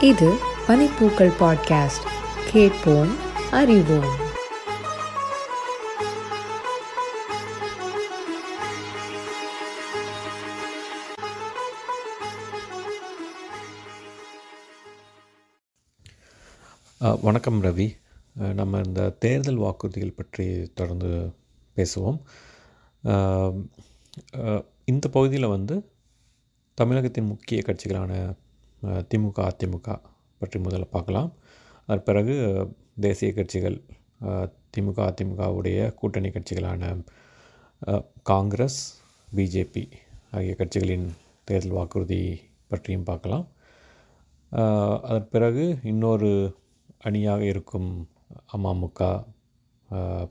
இது பனிப்பூக்கள் பாட்காஸ்ட். கேட்போம் அறிவோம். வணக்கம் ரவி. நம்ம இந்த தேர்தல் வாக்குறுதிகள் பற்றி தொடர்ந்து பேசுவோம். இந்த பகுதியில் வந்து தமிழகத்தின் முக்கிய கட்சிகளான திமுக அதிமுக பற்றி முதல்ல பார்க்கலாம். அதன் பிறகு தேசிய கட்சிகள் திமுக அதிமுகவுடைய கூட்டணி கட்சிகளான காங்கிரஸ் பிஜேபி ஆகிய கட்சிகளின் தேர்தல் வாக்குறுதி பற்றியும் பார்க்கலாம். அதன் பிறகு இன்னொரு அணியாக இருக்கும் அமமுக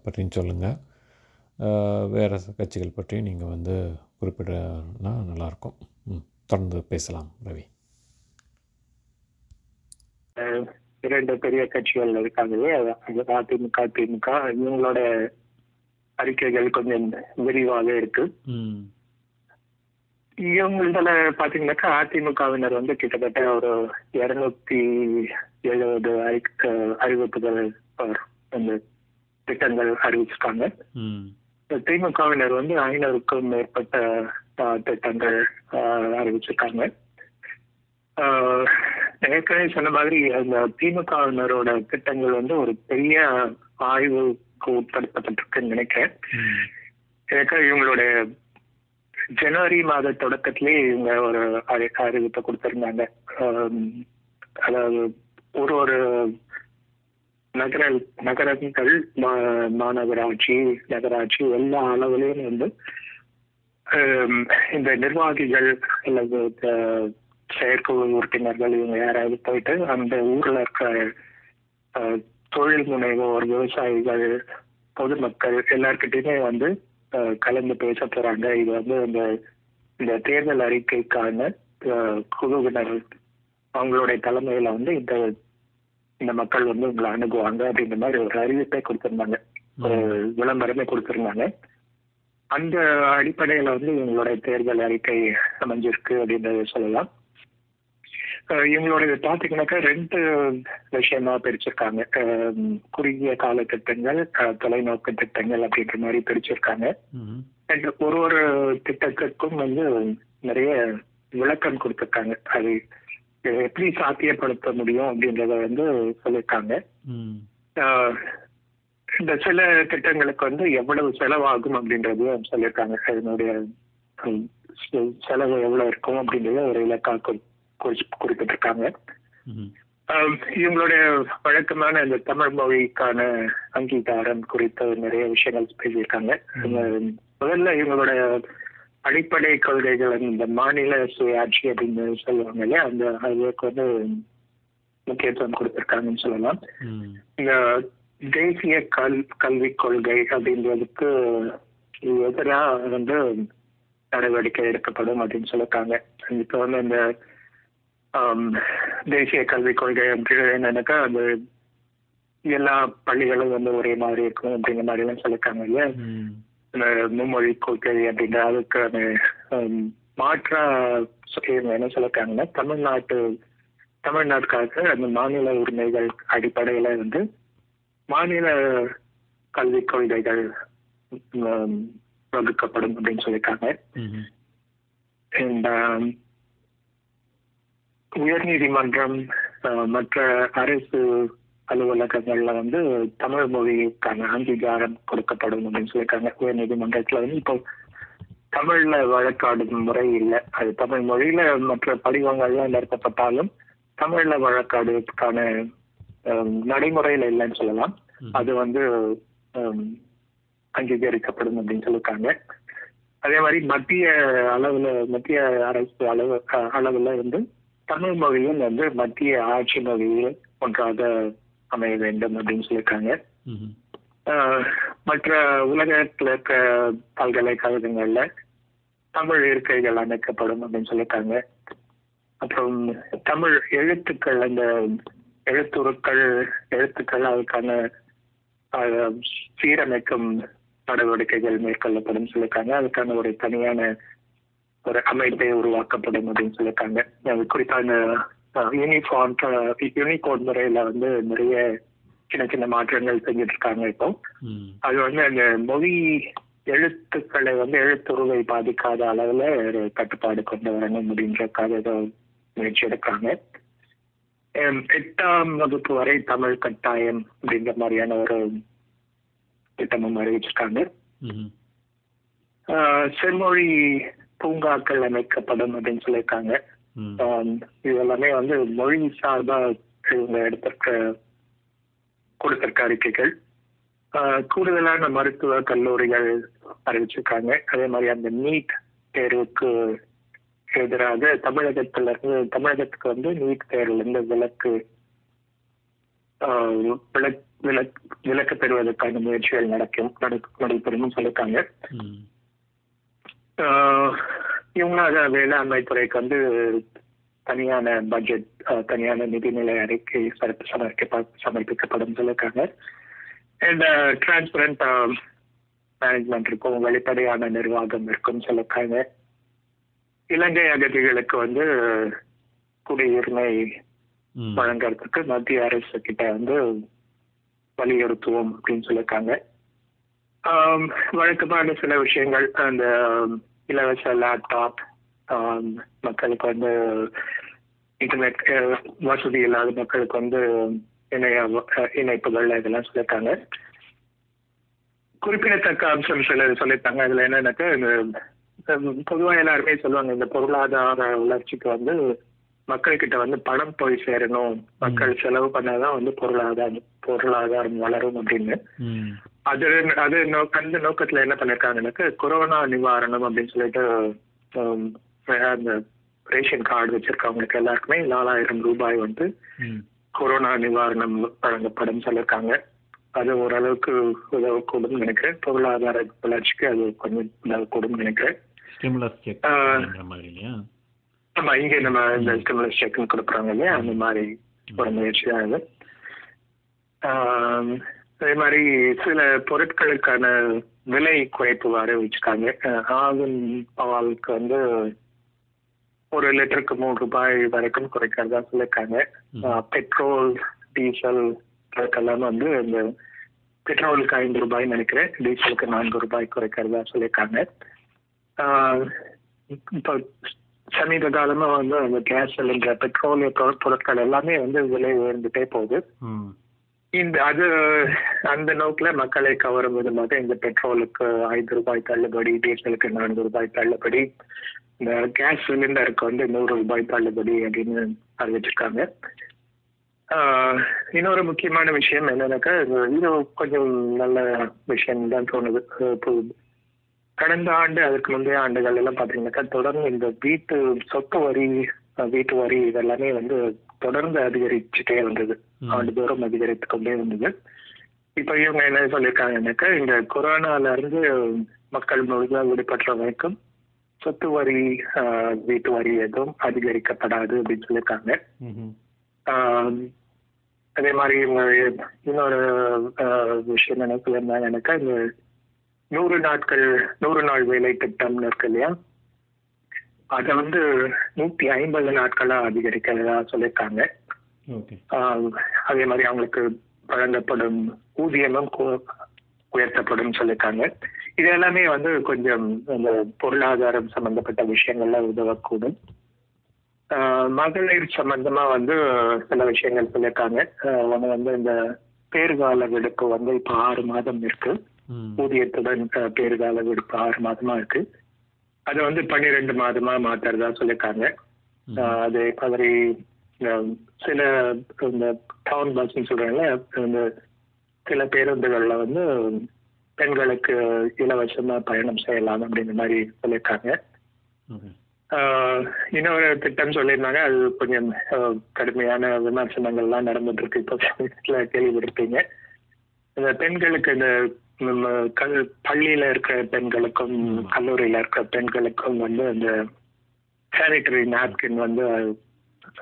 பற்றியும் சொல்லுங்கள் வேறு கட்சிகள் பற்றியும் நீங்கள் வந்து குறிப்பிடனா நல்லாயிருக்கும். ம் தொடர்ந்து பேசலாம் ரவி. இரண்டு பெரிய கட்சிகள் இருக்காங்களே அது- அது அதிமுக திமுக. இவங்களோட அறிக்கைகள் கொஞ்சம் விரிவாக இருக்கு. இவங்கள பாத்தீங்கன்னாக்கா அதிமுகவினர் வந்து கிட்டத்தட்ட ஒரு இருநூத்தி எழுபது அறிவிப்புகள் அந்த திட்டங்கள் அறிவிச்சிருக்காங்க. திமுகவினர் வந்து ஐநூறுக்கும் மேற்பட்ட திட்டங்கள் அறிவிச்சிருக்காங்க. ஏற்கனவே சொன்ன மாதிரி அந்த திமுகவினரோட திட்டங்கள் வந்து ஒரு பெரிய ஆய்வுக்கு உட்படுத்தப்பட்டிருக்குன்னு நினைக்கிறேன். ஏற்கனவே இவங்களுடைய ஜனவரி மாத தொடக்கத்திலேயே இவங்க ஒரு அறி- அறிவிப்பை கொடுத்திருந்தாங்க. அதாவது ஒரு ஒரு நகர நகரங்கள் மாநகராட்சி நகராட்சி எல்லா அளவுலையும் வந்து இந்த நிர்வாகிகள் அல்லது செயற்குழு உறுப்பினர்கள் இவங்க யாராவது போயிட்டு அந்த ஊர்ல இருக்கிற அஹ், தொழில் முனைவோர் விவசாயிகள் பொதுமக்கள் எல்லார்கிட்டயுமே வந்து கலந்து பேச போறாங்க. இது வந்து இந்த இந்த தேர்தல் அறிக்கைக்கான குழுவினர் அவங்களுடைய தலைமையில வந்து இந்த இந்த மக்கள் வந்து உங்களை அணுகுவாங்க அப்படின்ற மாதிரி ஒரு அறிவிப்பை கொடுத்திருந்தாங்க. ஒரு விளம்பரமே கொடுத்திருந்தாங்க. அந்த அடிப்படையில வந்து இவங்களுடைய தேர்தல் அறிக்கை அமைஞ்சிருக்கு அப்படின்றத சொல்லலாம். அஹ் இவங்களுடைய பாத்தீங்கன்னாக்கா ரெண்டு விஷயமா பிரிச்சிருக்காங்க. குறுகிய கால திட்டங்கள் தொலைநோக்கு திட்டங்கள் அப்படின்ற மாதிரி பிரிச்சிருக்காங்க. ஒரு ஒரு திட்டத்திற்கும் வந்து நிறைய விளக்கம் கொடுத்திருக்காங்க. அது எப்படி சாத்தியப்படுத்த முடியும் அப்படின்றத வந்து சொல்லியிருக்காங்க இந்த சில திட்டங்களுக்கு வந்து எவ்வளவு செலவாகும் அப்படின்றதையும் சொல்லியிருக்காங்க அதனுடைய செலவு எவ்வளவு இருக்கும் அப்படின்றத ஒரு இலக்கா குறி- குறிச்சு- குறிப்பிட்டிருக்காங்க. இவங்களுடைய வழக்கமான இந்த தமிழ் மொழிக்கான அங்கீகாரம் குறித்த நிறைய விஷயங்கள் பேசியிருக்காங்க. முதல்ல இவங்களுடைய அடிப்படை கொள்கைகள் இந்த மாநில சுயாட்சி அப்படின்னு சொல்லுவாங்க இல்லையா? அந்த அதுக்கு வந்து முக்கியத்துவம் கொடுத்திருக்காங்கன்னு சொல்லலாம். இந்த தேசிய கல் கல்விக் கொள்கை அப்படின்றதுக்கு எதிராக வந்து நடவடிக்கை எடுக்கப்படும் அப்படின்னு சொல்லிருக்காங்க இப்போ வந்து இந்த தேசிய கல்விக் கொள்கை அப்படின்னு என்னன்னாக்கா அந்த எல்லா பள்ளிகளும் வந்து ஒரே மாதிரி இருக்கும் அப்படிங்கிற மாதிரி எல்லாம் சொல்லிருக்காங்க இல்லையா இந்த மும்மொழி கொள்கை அப்படின்ற அதுக்கு அந்த மாற்றா என்ன சொல்லிருக்காங்கன்னா தமிழ்நாட்டு தமிழ்நாட்டுக்காக அந்த மாநில உரிமைகள் அடிப்படையில வந்து மாநில கல்விக் கொள்கைகள் வகுக்கப்படும் அப்படின்னு சொல்லியிருக்காங்க. உயர்நீதிமன்றம் மற்ற அரசு அலுவலகங்கள்ல வந்து தமிழ் மொழிக்கான அங்கீகாரம் கொடுக்கப்படும் அப்படின்னு சொல்லியிருக்காங்க. உயர்நீதிமன்றத்துல வந்து இப்போ தமிழ்ல வழக்காடும் முறை இல்லை. அது தமிழ் மொழியில மற்ற படிவங்கள்லாம் நிறுத்தப்பட்டாலும் தமிழ்ல வழக்காடுவதற்கான நடைமுறையில இல்லைன்னு சொல்லலாம். அது வந்து அங்கீகரிக்கப்படும் அப்படின்னு சொல்லியிருக்காங்க. அதே மாதிரி மத்திய அளவுல மத்திய அரசு அளவு அளவுல வந்து தமிழ் மொழியும் வந்து மத்திய ஆட்சி மொழியில் ஒன்றாக அமைய வேண்டும் அப்படின்னு சொல்லியிருக்காங்க. மற்ற உலகத்துல இருக்க பல்கலைக்கழகங்கள்ல தமிழ் இருக்கைகள் அமைக்கப்படும் அப்படின்னு சொல்லியிருக்காங்க. அப்புறம் தமிழ் எழுத்துக்கள் அந்த எழுத்துருக்கள் எழுத்துக்கள் அதுக்கான சீரமைக்கும் நடவடிக்கைகள் மேற்கொள்ளப்படும் சொல்லியிருக்காங்க. அதுக்கான ஒரு தனியான ஒரு அமைப்பை உருவாக்கப்படும் அப்படின்னு சொல்லியிருக்காங்க. அது குறிப்பான யூனிஃபார்ம் யூனிகோட் முறையில வந்து நிறைய சின்ன சின்ன மாற்றங்கள் செஞ்சுட்டு இருக்காங்க இப்போ அது வந்து அந்த மொழி எழுத்துக்களை வந்து எழுத்துருவை பாதிக்காத அளவுல ஒரு கட்டுப்பாடு கொண்டு வரணும் அப்படின்றக்காக ஏதோ முயற்சி எடுக்காங்க ஹம், எட்டாம் வகுப்பு வரை தமிழ் கட்டாயம் அப்படின்ற மாதிரியான ஒரு திட்டமும் அறிவிச்சிருக்காங்க. செம்மொழி பூங்காக்கள் அமைக்கப்படும் அப்படின்னு சொல்லியிருக்காங்க. இது எல்லாமே வந்து மொழி சார்பா இவங்க எடுத்திருக்க கொடுத்திருக்க அறிக்கைகள். கூடுதலான மருத்துவ கல்லூரிகள் அறிவிச்சிருக்காங்க. அதே மாதிரி அந்த நீட் தேர்வுக்கு எதிராக தமிழகத்துல இருந்து தமிழகத்துக்கு வந்து நீட் தேர்வுல இருந்து விலக்கு ஆஹ், விலக் விலக் விலக்கு பெறுவதற்கான முயற்சிகள் நடக்கும் நடக்க- நடைபெறும் சொல்லியிருக்காங்க. ம் ஆஹ் இவங்க அத வேளாண்மை துறைக்கு வந்து தனியான பட்ஜெட் தனியான நிதிநிலை அறிக்கை சமர்ப்பி- சமர்ப்பிக்க சமர்ப்பிக்கப்படும் சொல்லியிருக்காங்க. அண்ட் டிரான்ஸ்பரண்ட் மேனேஜ்மெண்ட் இருக்கும் வெளிப்படையான நிர்வாகம் இருக்கும் சொல்லியிருக்காங்க. இலங்கை அகதிகளுக்கு வந்து குடியுரிமை வழங்குறதுக்கு மத்திய அரசு கிட்ட வந்து வலியுறுத்துவோம் அப்படின்னு சொல்லியிருக்காங்க. வழக்கமான சில விஷயங்கள் அந்த இலவச லேப்டாப் மக்களுக்கு வந்து இன்டர்நெட் வசதி இல்லாத மக்களுக்கு வந்து இணைய இணைப்புகள் இதெல்லாம் சொல்லியிருக்காங்க. குறிப்பிடத்தக்க அம்சம் சில சொல்லியிருக்காங்க. அதுல என்னன்னாக்கா இந்த ஹம், பொதுவா எல்லாருமே சொல்லுவாங்க இந்த பொருளாதார வளர்ச்சிக்கு வந்து மக்கள்கிட்ட வந்து பணம் போய் சேரணும். மக்கள் செலவு பண்ணாதான் வந்து பொருளாதாரம் பொருளாதாரம் வளரும் அப்படின்னு. அது அது நோ- அந்த நோக்கத்துல என்ன பண்ணிருக்காங்கன்னாக்க கொரோனா நிவாரணம் அப்படின்னு சொல்லிட்டு அந்த ரேஷன் கார்டு வச்சிருக்கவங்களுக்கு எல்லாருக்குமே நாலாயிரம் ரூபாய் வந்து கொரோனா நிவாரணம் வழங்கப்படும் சொல்லியிருக்காங்க அது ஓரளவுக்கு உதவக்கூடும் நினைக்கிறேன். பொருளாதார வளர்ச்சிக்கு அது கொஞ்சம் உதவக்கூடும் நினைக்கிறேன். ஆமா இங்க நம்ம இந்த ஸ்டிமுலஸ் செக் கொடுக்குறாங்க இல்லையா? அந்த மாதிரி ஒரு முயற்சி தான் அதே மாதிரி சில பொருட்களுக்கான விலை குறைப்பு அறிவிச்சிருக்காங்க அஹ், ஆவின் பாலுக்கு வந்து ஒரு லிட்டருக்கு மூணு ரூபாய் வரைக்கும் குறைக்கிறதா சொல்லியிருக்காங்க. பெட்ரோல் டீசல் அதுக்கெல்லாம் வந்து இந்த பெட்ரோலுக்கு ஐந்து ரூபாய் நினைக்கிறேன். டீசலுக்கு நான்கு ரூபாய் குறைக்கிறதா சொல்லியிருக்காங்க. இப்போ சமீப காலமா வந்து அந்த கேஸ் சிலிண்டர் பெட்ரோலிய பொருட்- பொருட்கள் எல்லாமே வந்து விலை உயர்ந்துட்டே போகுது. இந்த அது அந்த நோக்கில் மக்களை கவரும் விதமாக இந்த பெட்ரோலுக்கு ஐந்து ரூபாய் தள்ளுபடி டீசலுக்கு நான்கு ரூபாய் தள்ளுபடி இந்த கேஸ் சிலிண்டருக்கு வந்து நூறு ரூபாய் தள்ளுபடி அப்படின்னு அறிவிச்சிருக்காங்க. இன்னொரு முக்கியமான விஷயம் என்னன்னாக்கா இது கொஞ்சம் நல்ல விஷயம் தான் தோணுது கடந்த ஆண்டு அதுக்கு முந்தைய ஆண்டுகள் எல்லாம் பாத்தீங்கன்னாக்கா தொடர்ந்து இந்த வீட்டு சொத்து வரி வீட்டு வரி இதெல்லாமே வந்து தொடர்ந்து அதிகரிச்சுட்டே வந்தது. ஆண்டுதோறும் அதிகரித்து கொண்டே வந்தது. இப்ப இவங்க என்ன சொல்லியிருக்காங்கன்னாக்கா இந்த கொரோனால இருந்து மக்கள் முழுதா விடுபட்ட வரைக்கும் சொத்து வரி வீட்டு வரி எதுவும் அதிகரிக்கப்படாது அப்படின்னு சொல்லியிருக்காங்க. அதே மாதிரி இன்னொரு விஷயம் என்ன சொல்லியிருந்தாங்கன்னாக்கா இந்த நூறு நாட்கள் நூறு நாள் வேலை திட்டம்னு இருக்கு இல்லையா? அதை வந்து நூத்தி ஐம்பது நாட்களா அதிகரிக்கிறதா சொல்லியிருக்காங்க. அதே மாதிரி அவங்களுக்கு வழங்கப்படும் ஊதியமும் உயர்த்தப்படும் சொல்லியிருக்காங்க. இது எல்லாமே வந்து கொஞ்சம் இந்த பொருளாதாரம் சம்பந்தப்பட்ட விஷயங்கள்ல உதவக்கூடும். ஆஹ் மகளிர் சம்பந்தமா வந்து சில விஷயங்கள் சொல்லியிருக்காங்க. ஒண்ணு வந்து இந்த பேறுகால விடுப்பு வந்து இப்ப ஆறு மாதம் இருக்கு. ஊதியத்துடன் ஆஹ் பேறுகால விடுப்பு ஆறு மாதமா இருக்கு. அதை வந்து பன்னிரெண்டு மாதமா மாத்துறதா சொல்லியிருக்காங்க. அதே மாதிரி சில இந்த டவுன் பஸ்ன்னு சொல்றாங்கல்ல இந்த சில பேருந்துகள்ல வந்து பெண்களுக்கு இலவசமா பயணம் செய்யலாம் அப்படின்ற மாதிரி சொல்லியிருக்காங்க. இன்னொரு திட்டம் சொல்லியிருந்தாங்க அது கொஞ்சம் கடுமையான விமர்சனங்கள்லாம் நடந்துட்டு இருக்கு. இப்போ கேள்விப்பட்டிருப்பீங்க. இந்த பெண்களுக்கு இந்த பள்ளியில இருக்கிற பெண்களுக்கும். கல்லூரியில இருக்கிற பெண்களுக்கும் வந்து அந்த சானிட்டரி நாப்கின் வந்து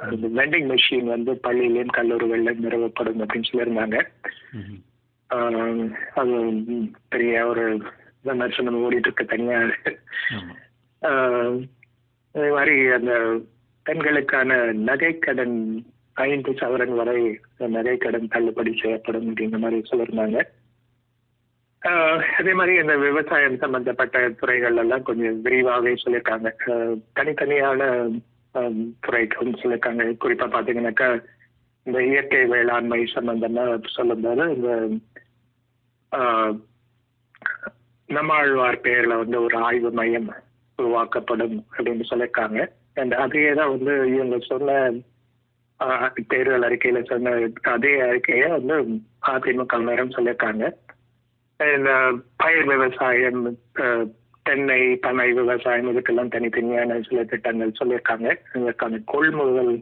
வெண்டிங் மெஷின் வந்து பள்ளியிலையும் கல்லூரிகளிலும் நிறுவப்படும் அப்படின்னு சொல்லியிருந்தாங்க. அது பெரிய ஒரு விமர்சனம் ஓடிட்டு இருக்கு தனியா. ஆமா. ஆஹ் அதே மாதிரி அந்த பெண்களுக்கான நகைக்கடன் ஐந்து சவரன் வரை நகைக்கடன் தள்ளுபடி செய்யப்படும் அப்படிங்கிற மாதிரி சொல்லியிருந்தாங்க. அதே மாதிரி இந்த விவசாயம் சம்பந்தப்பட்ட துறைகள் எல்லாம் கொஞ்சம் விரிவாகவே சொல்லியிருக்காங்க. தனித்தனியான ஆஹ் துறைகள் சொல்லியிருக்காங்க. குறிப்பா பாத்தீங்கன்னாக்கா இந்த இயற்கை வேளாண்மை சம்பந்தமா சொல்லும்போது இந்த நம்மாழ்வார் பேர்ல வந்து ஒரு ஆய்வு மையம் உருவாக்கப்படும் அப்படின்னு சொல்லியிருக்காங்க. அண்ட் அதையே தான் வந்து இவங்க சொன்ன தேர்தல் அறிக்கையில சொன்ன அதே அறிக்கையை வந்து அதிமுக நேரம் சொல்லியிருக்காங்க. பயிர் விவசாயம் தென்னை பனை விவசாயம் இதுக்கெல்லாம் தனித்தனியான சில திட்டங்கள் சொல்லியிருக்காங்க. இதற்கான கொள்முதல்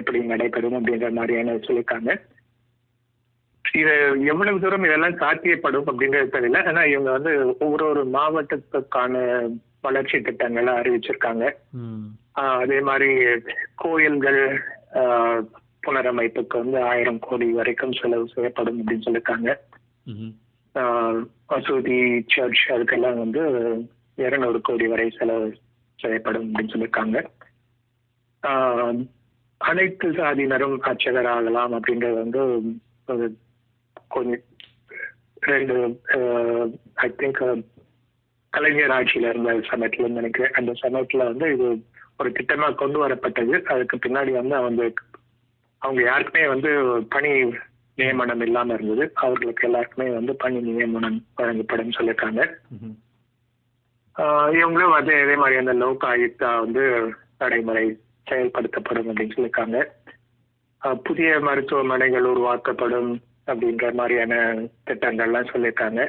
எப்படி நடைபெறும் அப்படின்ற மாதிரியான சொல்லியிருக்காங்க. இது எவ்வளவு தூரம் இதெல்லாம் சாத்தியப்படும் அப்படின்றது தெரியல. ஆனா இவங்க வந்து ஒவ்வொரு ஒரு மாவட்டத்துக்கான வளர்ச்சி திட்டங்களை அறிவிச்சிருக்காங்க. அதே மாதிரி கோயில்கள் புனரமைப்புக்கு வந்து ஆயிரம் கோடி வரைக்கும் செலவு செய்யப்படும் அப்படின்னு சொல்லியிருக்காங்க. மசூதி சர்ச் அதுக்கெல்லாம் வந்து இருநூறு கோடி வரை செலவு செய்யப்படும் அப்படின்னு சொல்லியிருக்காங்க. அனைத்து சாதியினரும் அர்ச்சகர் ஆகலாம் அப்படின்றது வந்து ஒரு கொஞ்சம் ரெண்டு ஐ திங்க் கலைஞர் ஆட்சியில இருந்த சமயத்துல நினைக்கிறேன். அந்த சமயத்துல வந்து இது ஒரு திட்டமா கொண்டு வரப்பட்டது. அதுக்கு பின்னாடி வந்து அவங்க அவங்க யாருக்குமே வந்து பணி நியமனம் இல்லாம இருந்தது. அவர்களுக்கு எல்லாருக்குமே வந்து பணி நியமனம் வழங்கப்படும் சொல்லியிருக்காங்க. இவங்களும் வந்து இதே மாதிரி அந்த லோக் ஆயுக்தா வந்து நடைமுறை செயல்படுத்தப்படும் அப்படின்னு சொல்லியிருக்காங்க. புதிய மருத்துவமனைகள் உருவாக்கப்படும் அப்படின்ற மாதிரியான திட்டங்கள்லாம் சொல்லியிருக்காங்க.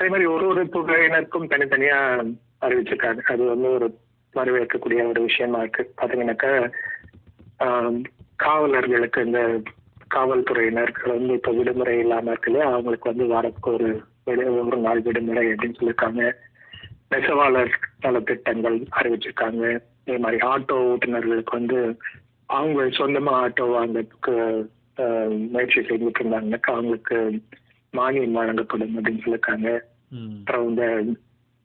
அதே மாதிரி ஒரு ஒரு துறையினருக்கும் தனித்தனியா அறிவிச்சிருக்காங்க. அது வந்து ஒரு வரவேற்கக்கூடிய ஒரு விஷயமா இருக்கு. பாத்தீங்கன்னாக்கா காவலர்களுக்கு இந்த காவல்துறையினருக்கு வந்து இப்ப விடுமுறை இல்லாம இருக்குல்ல அவங்களுக்கு வந்து வாரத்துக்கு ஒரு ஒரு நாள் விடுமுறை அப்படின்னு சொல்லியிருக்காங்க. நெசவாளர் நலத்திட்டங்கள் அறிவிச்சிருக்காங்க. அதே மாதிரி ஆட்டோ ஓட்டுநர்களுக்கு வந்து அவங்க சொந்தமா ஆட்டோ வாங்கறதுக்கு முயற்சி செஞ்சுட்டு இருந்தாங்கன்னாக்கா அவங்களுக்கு மானியம் வழங்கப்படும் அப்படின்னு சொல்லியிருக்காங்க. அப்புறம் இந்த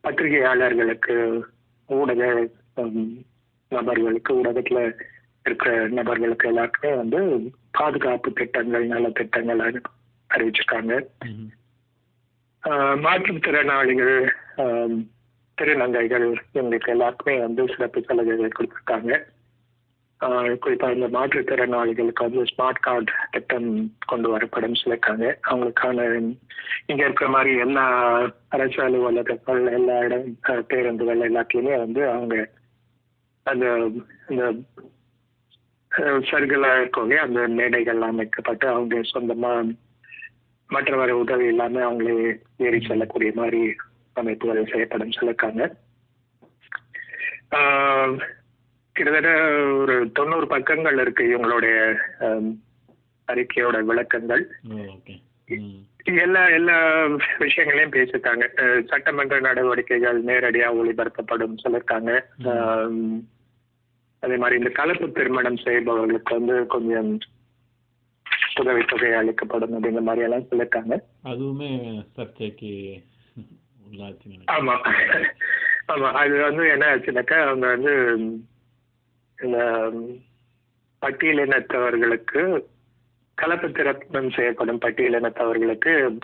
பத்திரிகையாளர்களுக்கு ஊடக நபர்களுக்கு ஊடகத்துல இருக்கிற நபர்களுக்கு எல்லாருக்குமே வந்து பாதுகாப்பு திட்டங்கள் நல திட்டங்கள் அறிவிச்சிருக்காங்க. மாற்றுத்திறனாளிகள் திருநங்கைகள் இவங்களுக்கு எல்லாருக்குமே வந்து சிறப்பு சலுகைகள் கொடுத்துருக்காங்க. குறிப்பாக இந்த மாற்றுத்திறனாளிகளுக்கு வந்து ஸ்மார்ட் கார்டு திட்டம் கொண்டு வரப்படும் சொல்லியிருக்காங்க. அவங்களுக்கான இங்கே இருக்கிற மாதிரி எல்லா அரசு அலுவலகங்கள் எல்லா இடம் பேருந்துகள் எல்லாத்துலயுமே வந்து அவங்க அந்த இந்த சர்க்கிளா இருக்கவங்க அந்த மேடைகள் அமைக்கப்பட்டு அவங்க சொந்தமா மற்றவர் உதவி இல்லாம அவங்களே ஏறி செல்லக்கூடிய மாதிரி அமைப்புகள் செய்யப்படும் சொல்லியிருக்காங்க. ஆஹ் கிட்டத்தட்ட ஒரு தொண்ணூறு பக்கங்கள் இருக்கு இவங்களுடைய அறிக்கையோட விளக்கங்கள். எல்லா எல்லா விஷயங்களையும் பேசியிருக்காங்க. சட்டமன்ற நடவடிக்கைகள் நேரடியா ஒளிபரப்பப்படும் சொல்லியிருக்காங்க. ஆம், அதே மாதிரி இந்த கலப்பு திருமணம் செய்பவர்களுக்கு வந்து கொஞ்சம் உதவித்தொகை அளிக்கப்படும் அப்படிங்கிற மாதிரி எல்லாம் சொல்லியிருக்காங்க. அதுவுமே சர்ச்சைக்கு ஆமா. ஆமா. அது வந்து என்ன ஆச்சுனாக்கா அவங்க வந்து இந்த பட்டியலினத்தவர்களுக்கு கலப்பு திருமணம் செய்யப்படும் பட்டியலினத்தவர்களுக்கு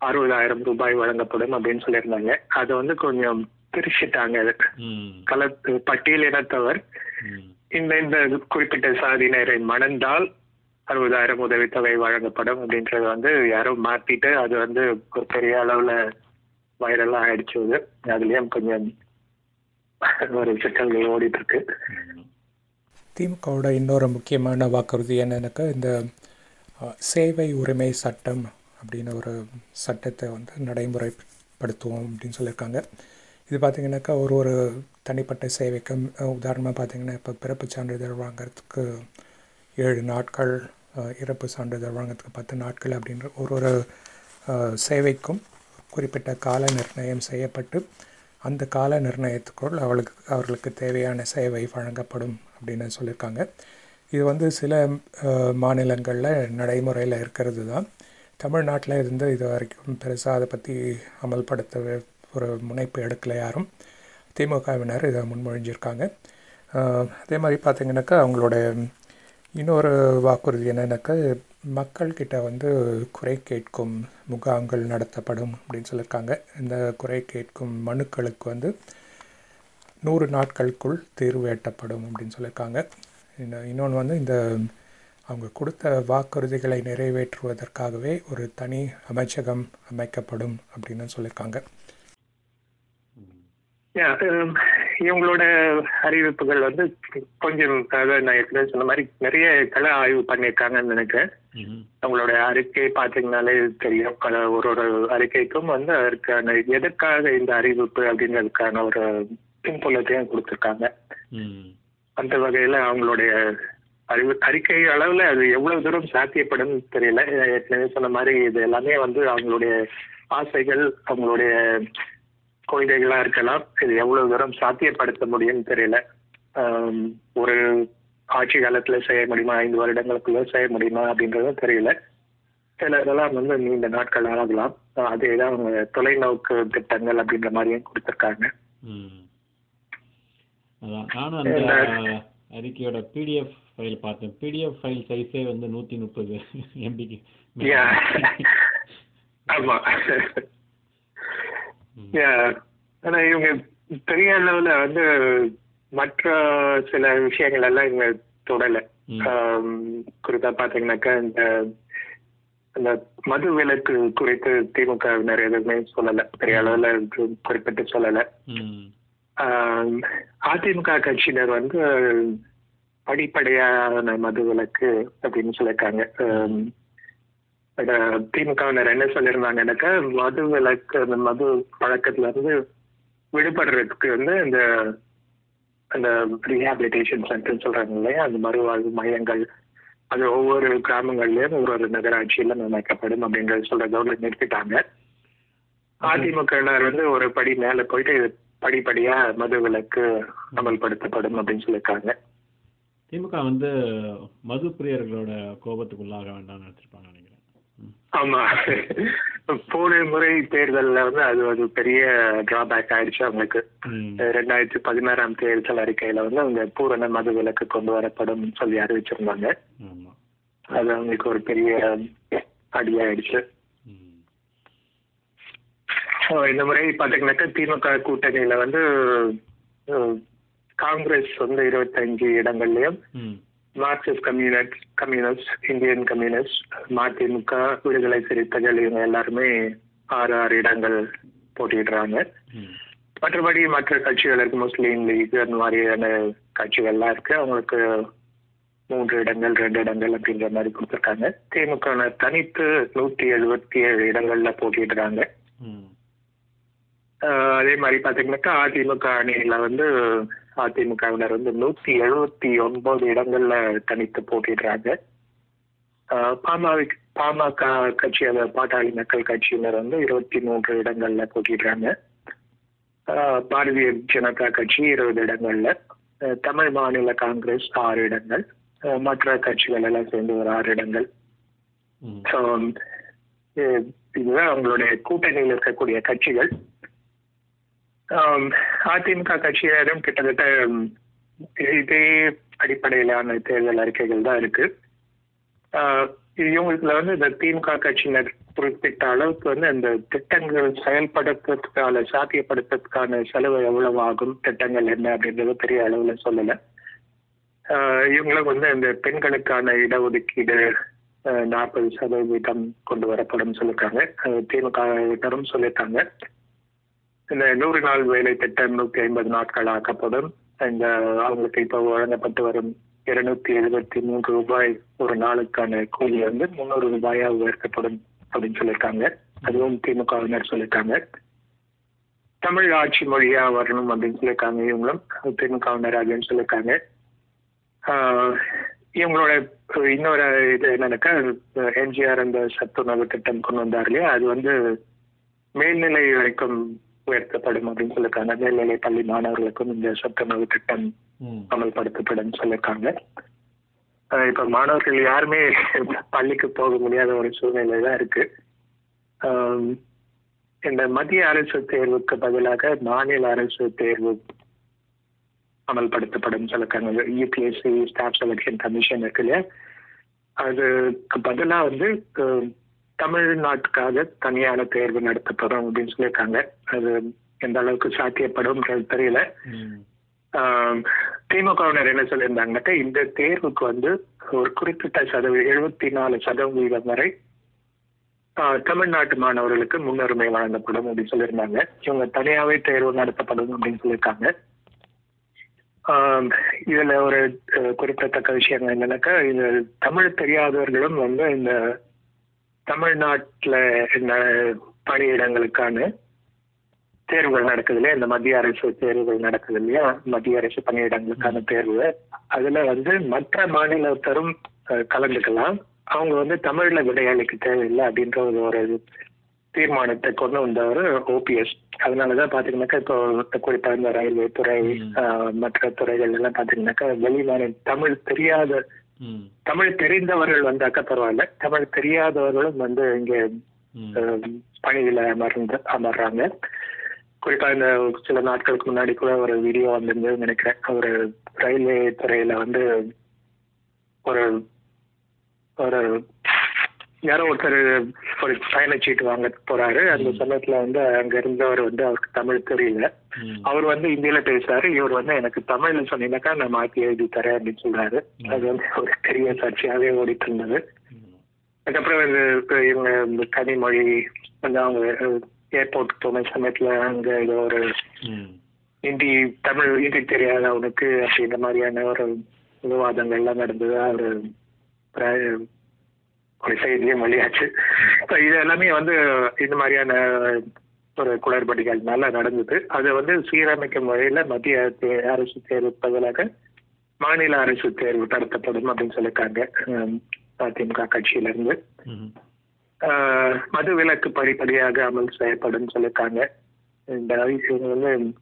அறுபதாயிரம் ரூபாய் வழங்கப்படும் அப்படின்னு சொல்லியிருந்தாங்க. அது வந்து கொஞ்சம் பிரிச்சுட்டாங்க அது. ம். கலப்பு பட்டியலினத்தவர் ம். இந்த இந்த குறிப்பிட்ட சாதியினரை மணந்தால் அறுபதாயிரம் உதவித்தொகை வழங்கப்படும் அப்படின்றது வந்து யாரோ மாத்திட்டு அது வந்து ஒரு பெரிய அளவுல வைரலா ஆயிடுச்சு அது. அதுலயும் கொஞ்சம் ஒரு சிக்கல்கள் ஓடிட்டு இருக்கு திமுகவோட இன்னொரு முக்கியமான வாக்குறுதி என்னன்னாக்கா இந்த சேவை உரிமை சட்டம் அப்படின்னு ஒரு சட்டத்தை வந்து நடைமுறைப்படுத்துவோம் அப்படின்னு சொல்லியிருக்காங்க. இது பார்த்திங்கனாக்கா ஒரு ஒரு தனிப்பட்ட சேவைக்கும் உதாரணமாக பார்த்திங்கன்னா இப்போ பிறப்பு சான்றிதழ் வாங்குறதுக்கு ஏழு நாட்கள் இறப்பு சான்றிதழ் வாங்குறதுக்கு பத்து நாட்கள் அப்படின்ற ஒரு ஒரு சேவைக்கும் குறிப்பிட்ட கால நிர்ணயம் செய்யப்பட்டு அந்த கால நிர்ணயத்துக்குள் அவளுக்கு அவர்களுக்கு தேவையான சேவை வழங்கப்படும் அப்படின்னு சொல்லியிருக்காங்க. இது வந்து சில மாநிலங்களில் நடைமுறையில் இருக்கிறது தான். தமிழ்நாட்டில் இருந்து இது வரைக்கும் பெருசாக அதை பற்றி அமல்படுத்த ஒரு முனைப்பு எடுக்கல யாரும். திமுகவினர் இதை முன்மொழிஞ்சிருக்காங்க. அதே மாதிரி பார்த்தீங்கன்னாக்கா அவங்களோட இன்னொரு வாக்குறுதி என்னென்னாக்கா மக்கள்கிட்ட வந்து குறை கேட்கும் முகாம்கள் நடத்தப்படும் அப்படின்னு சொல்லியிருக்காங்க இந்த குறை கேட்கும் மனுக்களுக்கு வந்து நூறு நாட்களுக்குள் தீர்வு எட்டப்படும் அப்படின்னு சொல்லியிருக்காங்க இன்னும் இன்னொன்று வந்து இந்த அவங்க கொடுத்த வாக்குறுதிகளை நிறைவேற்றுவதற்காகவே ஒரு தனி அமைச்சகம் அமைக்கப்படும் அப்படின்னு சொல்லியிருக்காங்க இவங்களோட அறிவிப்புகள் வந்து கொஞ்சம் அதாவது நான் ஏற்கனவே சொன்ன மாதிரி நிறைய கள ஆய்வு பண்ணியிருக்காங்கன்னு நினைக்கிறேன். அவங்களோட அறிக்கை பார்த்தீங்கன்னாலே தெரியும். கள ஒரு ஒரு அறிக்கைக்கும் வந்து அதற்கான எதற்காக இந்த அறிவிப்பு அப்படிங்கிறதுக்கான ஒரு பின்புலத்தையும் கொடுத்துருக்காங்க. அந்த வகையில அவங்களுடைய அறிவு அறிக்கை அளவுல அது எவ்வளவு தூரம் சாத்தியப்படும் தெரியல. ஏற்கனவே சொன்ன மாதிரி இது எல்லாமே வந்து அவங்களுடைய ஆசைகள் அவங்களுடைய கொள்கைகளா இருக்கலாம். இது எவ்வளவு தூரம் சாத்தியப்படுத்த முடியும்னு தெரியல. ஒரு ஆட்சி காலத்துல செய்ய முடியுமா? ஐந்து வருடங்களுக்குள்ள செய்ய முடியுமா? அப்படின்றதும் தெரியல. சில இதெல்லாம் வந்து நீண்ட நாட்கள் ஆகலாம். அதேதான் அவங்க தொலைநோக்கு திட்டங்கள் அப்படின்ற மாதிரியும் கொடுத்துருக்காங்க. நானும் அந்த அறிக்கையோட பிடிஎஃப் ஃபைல் பார்த்தேன். பிடிஎஃப் ஃபைல் சைஸே வந்து நூற்றி முப்பது எம்பிக்கு. ஆமா. ஆனா இவங்க பெரிய அளவுல வந்து மற்ற சில விஷயங்கள் எல்லாம் இவங்க தொடல. குறிப்பா பாத்தீங்கன்னாக்கா இந்த அந்த மது விலக்கு குறித்து திமுகவினர் எதுவுமே சொல்லல. பெரிய அளவுல குறிப்பிட்டு சொல்லல. அதிமுக கட்சியினர் வந்து படிப்படியான மது விலக்கு அப்படின்னு சொல்லியிருக்காங்க. திமுகவினர் என்ன சொல்லியிருந்தாங்கன்னாக்கா மது விலக்கு அந்த மது பழக்கத்துல இருந்து விடுபடுறதுக்கு வந்து இந்த அந்த ரீஹாபிலிட்டேஷன் சென்டர் சொல்றாங்க இல்லையா? அந்த மறுவாழ்வு மையங்கள் அது ஒவ்வொரு கிராமங்கள்லயும் ஒரு ஒரு நகராட்சியில அமைக்கப்படும் அப்படிங்கறது சொல்றதோட நிறுத்திட்டாங்க. அதிமுகவினர் வந்து ஒரு படி மேல போயிட்டு படிப்படியா மது விலக்கு அமல்படுத்தப்படும் அப்படின்னு சொல்லியிருக்காங்க. திமுக வந்து மது பிரியர்களோட கோபத்துக்குள்ளாக வேண்டாம்னு நினைச்சிருப்பாங்க நினைக்கிறேன். ஆமா. போன முறை தேர்தல்ல வந்து அது ஒரு பெரிய டிராபேக் ஆயிடுச்சு அவங்களுக்கு. ரெண்டாயிரத்தி பதினாறாம் தேர்தல் அறிக்கையில வந்து அவங்க பூரண மது விலக்கு கொண்டு வரப்படும் சொல்லி அறிவிச்சிருந்தாங்க. அது அவங்களுக்கு ஒரு பெரிய அடியாயிடுச்சு. இந்த முறை பாத்தீங்கன்னாக்கா திமுக கூட்டணியில வந்து காங்கிரஸ் வந்து இருபத்தஞ்சு இடங்கள்லயும். Marxist communist communist Indian communist MDMK Viduthalai Chiruthaigal இவங்க எல்லாருமே ஆறு ஆறு இடங்கள் போட்டியிடுறாங்க. மற்றபடி மற்ற கட்சிகள் இருக்கு முஸ்லீம் லீக் அந்த மாதிரியான கட்சிகள்லாம் இருக்கு அவங்களுக்கு மூன்று இடங்கள் ரெண்டு இடங்கள் அப்படின்ற மாதிரி கொடுத்துருக்காங்க திமுக தனித்து நூத்தி எழுபத்தி ஏழு இடங்கள்ல. ஆஹ் அதே மாதிரி பாத்தீங்கன்னாக்கா அதிமுக அணியில வந்து அதிமுகவினர் வந்து நூத்தி எழுபத்தி ஒன்பது இடங்கள்ல தனித்து போட்டிடுறாங்க பாமக பாமக கட்சி பாட்டாளி மக்கள் கட்சியினர் வந்து இருபத்தி மூன்று இடங்கள்ல போட்டிடுறாங்க பாரதிய ஜனதா கட்சி இருபது இடங்கள்ல தமிழ் மாநில காங்கிரஸ் ஆறு இடங்கள் மற்ற கட்சிகள் எல்லாம் சேர்ந்து ஒரு ஆறு இடங்கள். இதுதான் அவங்களுடைய கூட்டணியில் இருக்கக்கூடிய கட்சிகள். அதிமுக கட்சியினரும் கிட்டத்தட்ட இதே அடிப்படையிலான தேர்தல் அறிக்கைகள் தான் இருக்கு. இவங்களுக்குல வந்து இந்த திமுக கட்சியினர் குறிப்பிட்ட அளவுக்கு வந்து அந்த திட்டங்கள் செயல்படுத்துறதுக்கான சாத்தியப்படுத்துறதுக்கான செலவு எவ்வளவு ஆகும் திட்டங்கள் என்ன அப்படின்றது பெரிய அளவுல சொல்லல. இவங்களுக்கு இவங்களும் வந்து இந்த பெண்களுக்கான இடஒதுக்கீடு நாற்பது சதவீதம் கொண்டு வரப்படும் சொல்லியிருக்காங்க. திமுக திமுகவினரும் சொல்லியிருக்காங்க. இந்த நூறு நாள் வேலை திட்டம் நூத்தி ஐம்பது நாட்கள் ஆக்கப்படும். இந்த அவங்களுக்கு இப்போ வழங்கப்பட்டு வரும் இருநூத்தி எழுபத்தி மூன்று ரூபாய் ஒரு நாளுக்கான கூலி வந்து முந்நூறு ரூபாயா உயர்த்தப்படும் அப்படின்னு சொல்லியிருக்காங்க. அதுவும் திமுகவினர் சொல்லியிருக்காங்க. தமிழ் ஆட்சி மொழியா வரணும் அப்படின்னு சொல்லியிருக்காங்க இவங்களும். திமுகவினர் அப்படின்னு சொல்லியிருக்காங்க. இவங்களோட இன்னொரு இது என்னன்னாக்கா எம்ஜிஆர் அந்த சத்துணவு திட்டம் கொண்டு வந்தார் இல்லையா? அது வந்து மேல்நிலை வரைக்கும் உயர்த்தப்படும் அப்படின்னு சொல்லியிருக்காங்க. மேல்நிலை பள்ளி மாணவர்களுக்கும் இந்த சத்துணவு திட்டம். அமல்படுத்தப்படும் சொல்லியிருக்காங்க. இப்ப மாணவர்கள் யாருமே பள்ளிக்கு போக முடியாத ஒரு சூழ்நிலை தான் இருக்கு இந்த மத்திய அரசு தேர்வுக்கு பதிலாக மாநில அரசு தேர்வு அமல்படுத்தப்படும் சொல்லிருக்காங்க யூபிஎஸ்சி ஸ்டாஃப் செலெக்ஷன் கமிஷன் இருக்கு இல்லையா? அதுக்கு பதிலாக வந்து தமிழ்நாட்டுக்காக தனியான தேர்வு நடத்தப்படும் அப்படின்னு சொல்லியிருக்காங்க. அது எந்த அளவுக்கு சாத்தியப்படும்ன்றது தெரியல. திமுகவினர் என்ன சொல்லியிருந்தாங்கன்னாக்கா இந்த தேர்வுக்கு வந்து ஒரு குறிப்பிட்ட சதவீதம் எழுபத்தி நாலு சதவீதம் வரை தமிழ்நாட்டு மாணவர்களுக்கு முன்னுரிமை வழங்கப்படும் அப்படின்னு சொல்லியிருந்தாங்க. இவங்க தனியாவே தேர்வு நடத்தப்படும் அப்படின்னு சொல்லியிருக்காங்க. இதுல ஒரு குறிப்பிடத்தக்க விஷயம் என்னன்னாக்கா இது தமிழ் தெரியாதவர்களும் வந்து இந்த தமிழ்நாட்டுல பணியிடங்களுக்கான தேர்வுகள் நடக்குது இல்லையா? இந்த மத்திய அரசு தேர்வுகள் நடக்குது இல்லையா? மத்திய அரசு பணியிடங்களுக்கான தேர்வு. அதுல வந்து மற்ற மாநிலத்தரும் கலந்துக்கலாம். அவங்க வந்து தமிழ்ல விடையளிக்க தேவையில்லை அப்படின்ற ஒரு ஒரு தீர்மானத்தை கொண்டு வந்தவர் ஓபிஎஸ். அதனாலதான் பாத்தீங்கன்னாக்கா இப்போ குறிப்பா இந்த ரயில்வே துறை மற்ற துறைகள் எல்லாம் பாத்தீங்கன்னாக்கா வெளிமாநில தமிழ் தெரியாத தமிழ் தெரிந்தவர்கள் வந்தாக்கா பரவாயில்ல தமிழ் தெரியாதவர்களும் வந்து இங்க பணியில அமர்ந்து அமர்றாங்க. குறிப்பா இந்த சில நாட்களுக்கு முன்னாடி கூட ஒரு வீடியோ வந்திருந்தது நினைக்கிறேன். ஒரு ரயில்வே துறையில வந்து ஒரு ஒரு யாரோ ஒருத்தர் ஒரு பயணச்சீட்டு வாங்க போறாரு. அந்த சமயத்துல வந்து அங்க இருந்தவர் வந்து அவருக்கு தமிழ் தெரியல. அவர் வந்து இந்தியில பேசுறாரு. இவர் வந்து எனக்கு தமிழ்ல சொன்னீங்கன்னாக்கா நான் மாத்தி எழுதி தரேன் அப்படின்னு சொல்றாரு. அது வந்து ஒரு பெரிய சர்ச்சையாவே ஓடிட்டு இருந்தது. அதுக்கப்புறம் இந்த இவங்க இந்த கனிமொழி வந்து அவங்க ஏர்போர்ட் போன சமயத்துல அங்க ஏதோ ஒரு ஹிந்தி தமிழ் ஹிந்தி தெரியாத அவனுக்கு அப்படின்ற மாதிரியான ஒரு விவாதங்கள் எல்லாம் நடந்தது ஒரு ஒரு செய்தியும் வெளியாச்சு. இப்ப இது எல்லாமே வந்து இந்த மாதிரியான ஒரு குளறுபடிகள்னால நடந்தது. அதை வந்து சீரமைக்கும் வகையில மத்திய அரசு தேர்வு பதிலாக மாநில அரசு தேர்வு நடத்தப்படும் அப்படின்னு சொல்லியிருக்காங்க அதிமுக கட்சியில இருந்து ம் ஆஹ் மது விலக்கு படிப்படியாக அமல் செய்யப்படும் சொல்லியிருக்காங்க. இந்த வந்து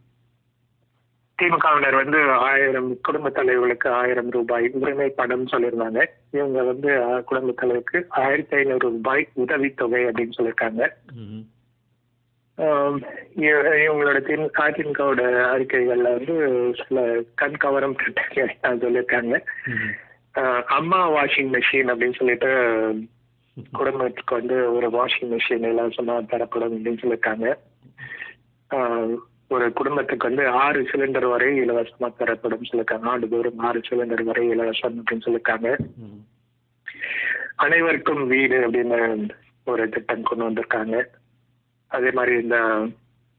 திமுகவினர் வந்து ஆயிரம் குடும்ப தலைவர்களுக்கு ஆயிரம் ரூபாய் உரிமை பணம் சொல்லியிருந்தாங்க. இவங்க வந்து குடும்ப தலைவருக்கு ஆயிரத்தி ஐநூறு ரூபாய் உதவித்தொகை அப்படின்னு சொல்லியிருக்காங்க. இவங்களோட தின் அதிமுகவோட அறிக்கைகள்ல வந்து சில கண் கவரம் சொல்லியிருக்காங்க அம்மா வாஷிங் மெஷின் அப்படின்னு சொல்லிட்டு குடும்பத்துக்கு வந்து ஒரு வாஷிங் மிஷின் இலவசமா தரப்படும் அப்படின்னு சொல்லியிருக்காங்க ஒரு குடும்பத்துக்கு வந்து ஆறு சிலிண்டர் வரை இலவசமா தரப்படும் சொல்லியிருக்காங்க ஆண்டுதோறும் ஆறு சிலிண்டர் வரை இலவசம் அப்படின்னு சொல்லியிருக்காங்க அனைவருக்கும் வீடு அப்படின்னு ஒரு திட்டம் கொண்டு வந்திருக்காங்க. அதே மாதிரி இந்த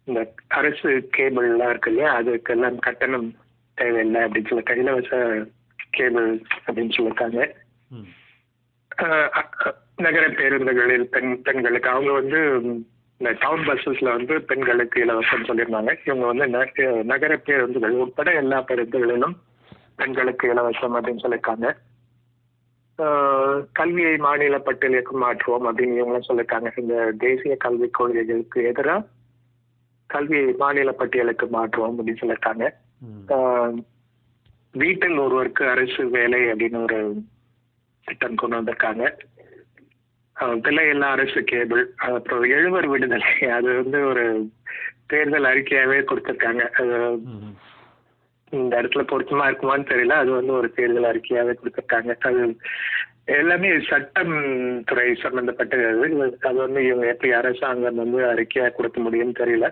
இந்த அரசு கேபிள் எல்லாம் இருக்கு இல்லையா அதுக்கெல்லாம் கட்டணம் தேவையில்லை அப்படின்னு சொல்லி இலவச கேபிள் அப்படின்னு சொல்லியிருக்காங்க. நகர பேருந்துகளில் பெண் பெண்களுக்கு அவங்க வந்து இந்த டவுன் பஸ்ஸஸ்ல வந்து பெண்களுக்கு இலவசம் சொல்லியிருந்தாங்க. இவங்க வந்து நக- நகர பேருந்துகள் உட்பட எல்லா பேருந்துகளிலும் பெண்களுக்கு இலவசம் அப்படின்னு சொல்லியிருக்காங்க. கல்வியை மாநில பட்டியலுக்கு மாற்றுவோம் அப்படின்னு இவங்களும் சொல்லியிருக்காங்க. இந்த தேசிய கல்விக் கொள்கைகளுக்கு எதிராக கல்வியை மாநில பட்டியலுக்கு மாற்றுவோம் அப்படின்னு ஆஹ் வீட்டில் ஒருவருக்கு அரசு வேலை அப்படின்னு ஒரு திட்டம் கொண்டு வந்திருக்காங்க. ஆஹ் பிள்ளையில்லா அரசு கேபிள் அப்புறம் எழுவர் விடுதலை அது வந்து ஒரு தேர்தல் அறிக்கையாவே கொடுத்திருக்காங்க. இந்த இடத்துல பொருத்தமா இருக்குமான்னு தெரியல. அது வந்து ஒரு தேர்தல் அறிக்கையாவே கொடுத்துருக்காங்க. அது எல்லாமே சட்டம் துறை சம்பந்தப்பட்டது. அது அது வந்து இவங்க எப்படி அரசாங்கம் வந்து அறிக்கையா கொடுக்க முடியும்னு தெரியல.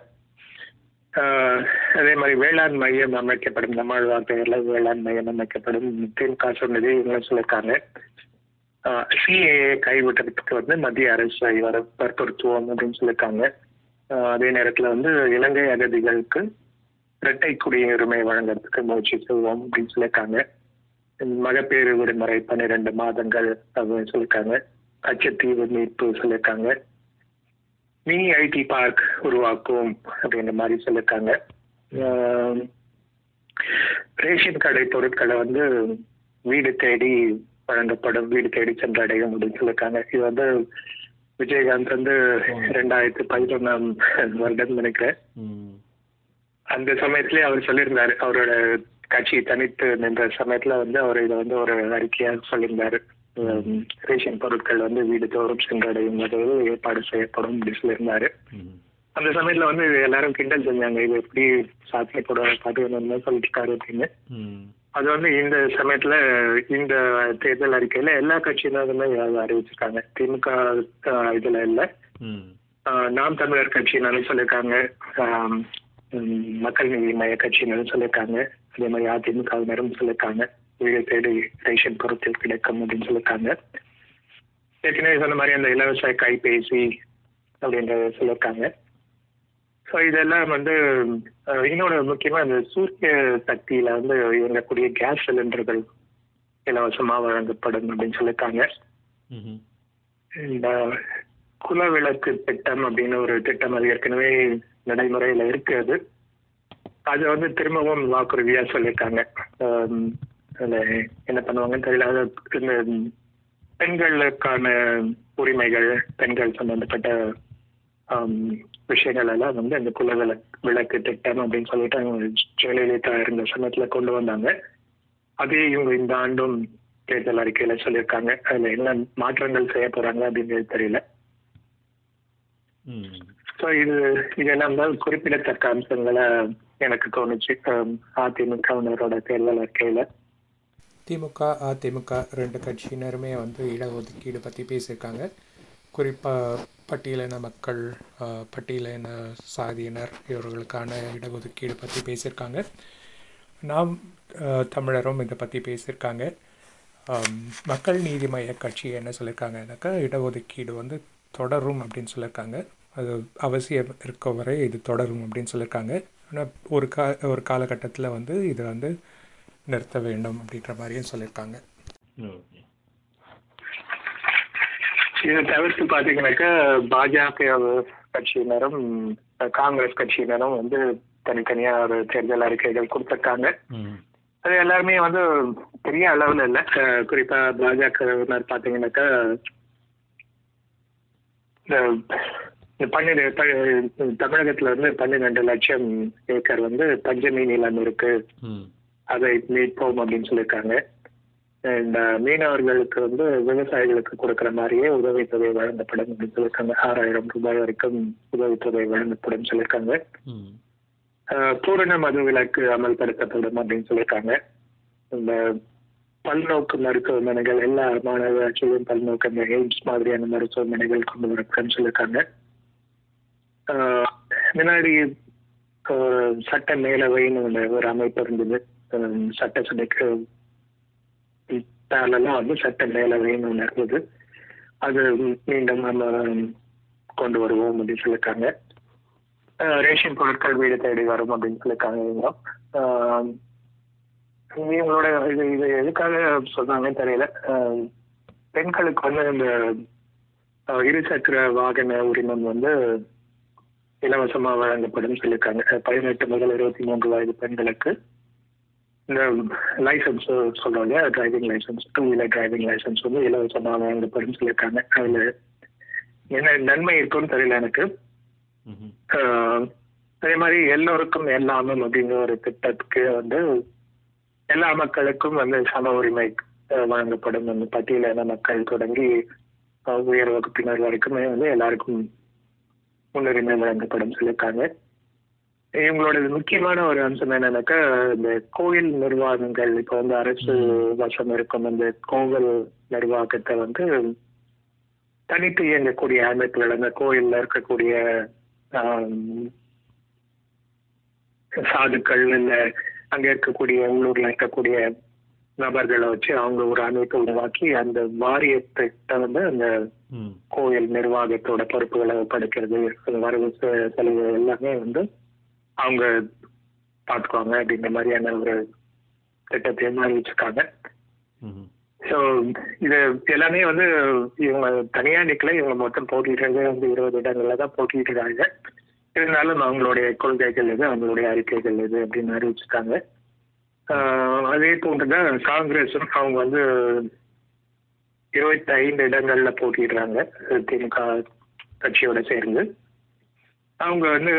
அதே மாதிரி வேளாண் மையம் அமைக்கப்படும். நம்மாழ்வார் பெயர்ல வேளாண் மையம் அமைக்கப்படும். திமுக சொன்னது இவங்களும் சொல்லியிருக்காங்க சிஏ கைவிட்டதுக்கு வந்து மத்திய அரசு வர வற்புறுத்துவோம் அப்படின்னு சொல்லியிருக்காங்க அதே நேரத்துல வந்து இலங்கை அகதிகளுக்கு இரட்டை குடியுரிமை வழங்குறதுக்கு முயற்சி செய்வோம் அப்படின்னு சொல்லியிருக்காங்க. மகப்பேறு விடுமுறை பன்னிரெண்டு மாதங்கள் அப்படின்னு சொல்லியிருக்காங்க. கச்சத்தீவு மீட்பு சொல்லியிருக்காங்க. மினி ஐடி பார்க் உருவாக்குவோம் அப்படின்ற மாதிரி சொல்லியிருக்காங்க. ரேஷன் கடை பொருட்களை வந்து வீடு தேடி வழங்கப்படும் வீடு தேடி சென்றடையும் அப்படின்னு சொல்லியிருக்காங்க. இது வந்து விஜயகாந்த் வந்து ரெண்டாயிரத்தி பதினொன்னாம் வருடம் நினைக்கிறேன். அந்த சமயத்திலே அவர் சொல்லியிருந்தாரு. அவரோட கட்சி தனித்து நின்ற சமயத்துல வந்து அவர் இதை வந்து ஒரு அறிக்கையா சொல்லியிருந்தாரு. ரேஷன் பொருட்கள் வந்து வீடு தோறும் சென்றடையும் ஏற்பாடு செய்யப்படும் அப்படி சொல்லியிருந்தாரு. அந்த சமயத்துல வந்து எல்லாரும் கிண்டல் செஞ்சாங்க. இது எப்படி சாத்தியக்கூட பதினொன்னு சொல்லிருக்காரு அப்படின்னு. அது வந்து இந்த சமயத்துல இந்த தேர்தல் அறிக்கையில எல்லா கட்சியினருமே அறிவிச்சிருக்காங்க. திமுக இதுல இல்ல. நாம் தமிழர் கட்சியினரும் சொல்லியிருக்காங்க. மக்கள் நீதி மைய கட்சியினரும் சொல்லியிருக்காங்க அதே மாதிரி அதிமுகவினரும் சொல்லியிருக்காங்க வீடு தேடி ரேஷன் பொருட்கள் கிடைக்கும் அப்படின்னு சொல்லியிருக்காங்க ஏற்கனவே சொன்ன மாதிரி அந்த இலவச கைபேசி அப்படின்றத சொல்லியிருக்காங்க ஸோ இதெல்லாம் வந்து அஹ், இன்னொரு முக்கியமா இந்த சூரிய சக்தியில வந்து இயங்கக்கூடிய கேஸ் சிலிண்டர்கள் இலவசமா வழங்கப்படும் அப்படின்னு சொல்லியிருக்காங்க இந்த குலவிளக்கு திட்டம் அப்படின்னு ஒரு திட்டம் அது ஏற்கனவே நடைமுறையில இருக்குது. அது வந்து திரும்பவும் வாக்குறுதியா சொல்லியிருக்காங்க. என்ன பண்ணுவாங்கன்னு தெரியல. இந்த பெண்களுக்கான உரிமைகள் பெண்கள் சம்பந்தப்பட்ட விஷயங்கள் எல்லாம் வந்து அந்த குல விளக்கு திட்டம் அப்படின்னு சொல்லிட்டு அவங்க ஜெயலலிதா இருந்த சமயத்துல கொண்டு வந்தாங்க. அதே இவங்க இந்த ஆண்டும் தேர்தல் அறிக்கையில சொல்லியிருக்காங்க. அதுல என்ன மாற்றங்கள் செய்ய போறாங்க அப்படிங்கிறது தெரியல. ம். ஸோ இது இதெல்லாம் தான் குறிப்பிடத்தக்க அம்சங்களை எனக்கு தோணுச்சு. அதிமுகவினரோட தேர்தல் அறிக்கையில் திமுக அதிமுக ரெண்டு கட்சியினருமே வந்து இடஒதுக்கீடு பற்றி பேசியிருக்காங்க. குறிப்பாக பட்டியலின மக்கள் பட்டியலின சாதியினர் இவர்களுக்கான இடஒதுக்கீடு பற்றி பேசியிருக்காங்க. நாம் தமிழரும் இதை பற்றி பேசியிருக்காங்க. மக்கள் நீதி மைய கட்சி என்ன சொல்லியிருக்காங்கனாக்கா இடஒதுக்கீடு வந்து தொடரும் அப்படின்னு சொல்லியிருக்காங்க. அது அவசியம் இருக்க வரை இது தொடரும் அப்படின்னு சொல்லியிருக்காங்க. ஆனால் ஒரு கா ஒரு காலகட்டத்தில் வந்து இதை வந்து நிறுத்த வேண்டும் அப்படின்ற மாதிரியும் சொல்லியிருக்காங்க. இதை தவிர்த்து பாத்தீங்கன்னாக்கா பாஜக கட்சியினரும் காங்கிரஸ் கட்சியினரும் வந்து தனித்தனியா ஒரு தேர்தல் அறிக்கைகள் கொடுத்திருக்காங்க. ம். அது எல்லாருமே வந்து பெரிய அளவுல இல்ல. அஹ், குறிப்பா பாஜகவினர் பாத்தீங்கன்னாக்கா இந்த பன்னிரெண்டு தமிழகத்துல வந்து பன்னிரெண்டு லட்சம் ஏக்கர் வந்து பஞ்சமி நிலம் இருக்கு. அதை மீட்போம் அப்படின்னு சொல்லியிருக்காங்க. இந்த மீனவர்களுக்கு வந்து விவசாயிகளுக்கு கொடுக்கிற மாதிரியே உதவித்தொகை வழங்கப்படும் அப்படின்னு சொல்லியிருக்காங்க. ஆறாயிரம் ரூபாய் வரைக்கும் உதவித்தொகை வழங்கப்படும் சொல்லியிருக்காங்க. பூரண மது விலக்கு அமல்படுத்தப்படும் அப்படின்னு சொல்லியிருக்காங்க. இந்த பல்நோக்கு மருத்துவமனைகள் எல்லா மாநகராட்சியிலும் பல்நோக்கு எய்ம்ஸ் மாதிரியான மருத்துவமனைகள் கொண்டு வரப்படும்னு சொல்லியிருக்காங்க. முன்னாடி சட்ட மேலவைன்னு ஒரு அமைப்பு இருந்தது. சட்ட சட்டசபைக்கு பேரலாம் வந்து சட்ட மேலவைன்னு ஒன்று இருந்தது. அது மீண்டும் நம்ம கொண்டு வருவோம் அப்படின்னு சொல்லியிருக்காங்க. ரேஷன் பொருட்கள் வீடு தேடி வரும் அப்படின்னு சொல்லியிருக்காங்க இவங்க. இவங்களோட இது இது எதுக்காக சொல்றாங்கன்னு தெரியல. பெண்களுக்கு வந்து இந்த இருசக்கர வாகன உரிமம் வந்து இலவசமா வழங்கப்படும். சொல்லியிருக்காங்க பதினெட்டு முதல் இருபத்தி மூன்று வயது பெண்களுக்கு இந்த லைசன்ஸ் சொல்றோம் இல்லையா? Driving license two wheeler driving license வந்து இலவசமா வழங்கப்படும் சொல்லியிருக்காங்க அதுல என்ன நன்மை இருக்குன்னு தெரியல எனக்கு. அதே மாதிரி எல்லோருக்கும் எல்லாமும் அப்படிங்கிற ஒரு திட்டத்துக்கு வந்து எல்லா மக்களுக்கும் வந்து சம உரிமை வழங்கப்படும். அந்த பட்டியலின மக்கள் தொடங்கி உயர் வகுப்பினர் வரைக்குமே வந்து எல்லாருக்கும் முன்னுரிமை வழங்கப்படும் சொல்லியிருக்காங்க இவங்களோட முக்கியமான ஒரு அம்சம் என்னன்னாக்கா இந்த கோயில் நிர்வாகங்கள் இப்போ வந்து அரசு வசம் இருக்கும் அந்த கோவில் நிர்வாகத்தை வந்து தனித்து இயங்கக்கூடிய அமைப்புகள் அந்த கோயில்ல இருக்கக்கூடிய சாதுக்கள் இல்ல அங்க இருக்கக்கூடிய உள்ளூர்ல இருக்கக்கூடிய நபர்களை வச்சு அவங்க ஒரு அமைப்பை உருவாக்கி அந்த வாரியத்திட்ட வந்து அந்த கோயில் நிர்வாகத்தோட பொறுப்புகளை ஒப்படைக்கிறது வரவு செலவு எல்லாமே வந்து அவங்க பார்த்துக்குவாங்க அப்படின்ற மாதிரியான ஒரு திட்டத்தையும் அறிவிச்சிருக்காங்க ஸோ இது எல்லாமே வந்து இவங்க தனியா நிக்கல இவங்க மொத்தம் போட்டிடுறது வந்து இருபது இடங்கள்ல தான் போட்டிடுறாங்க இருந்தாலும் அவங்களுடைய கொள்கைகள் எது அவங்களுடைய அறிக்கைகள் எது அப்படின்னு அறிவிச்சிருக்காங்க அதே போன்றுதான் காங்கிரஸும் அவங்க வந்து இருபத்தி ஐந்து இடங்கள்ல போட்டிடுறாங்க திமுக கட்சியோட சேர்ந்து. அவங்க வந்து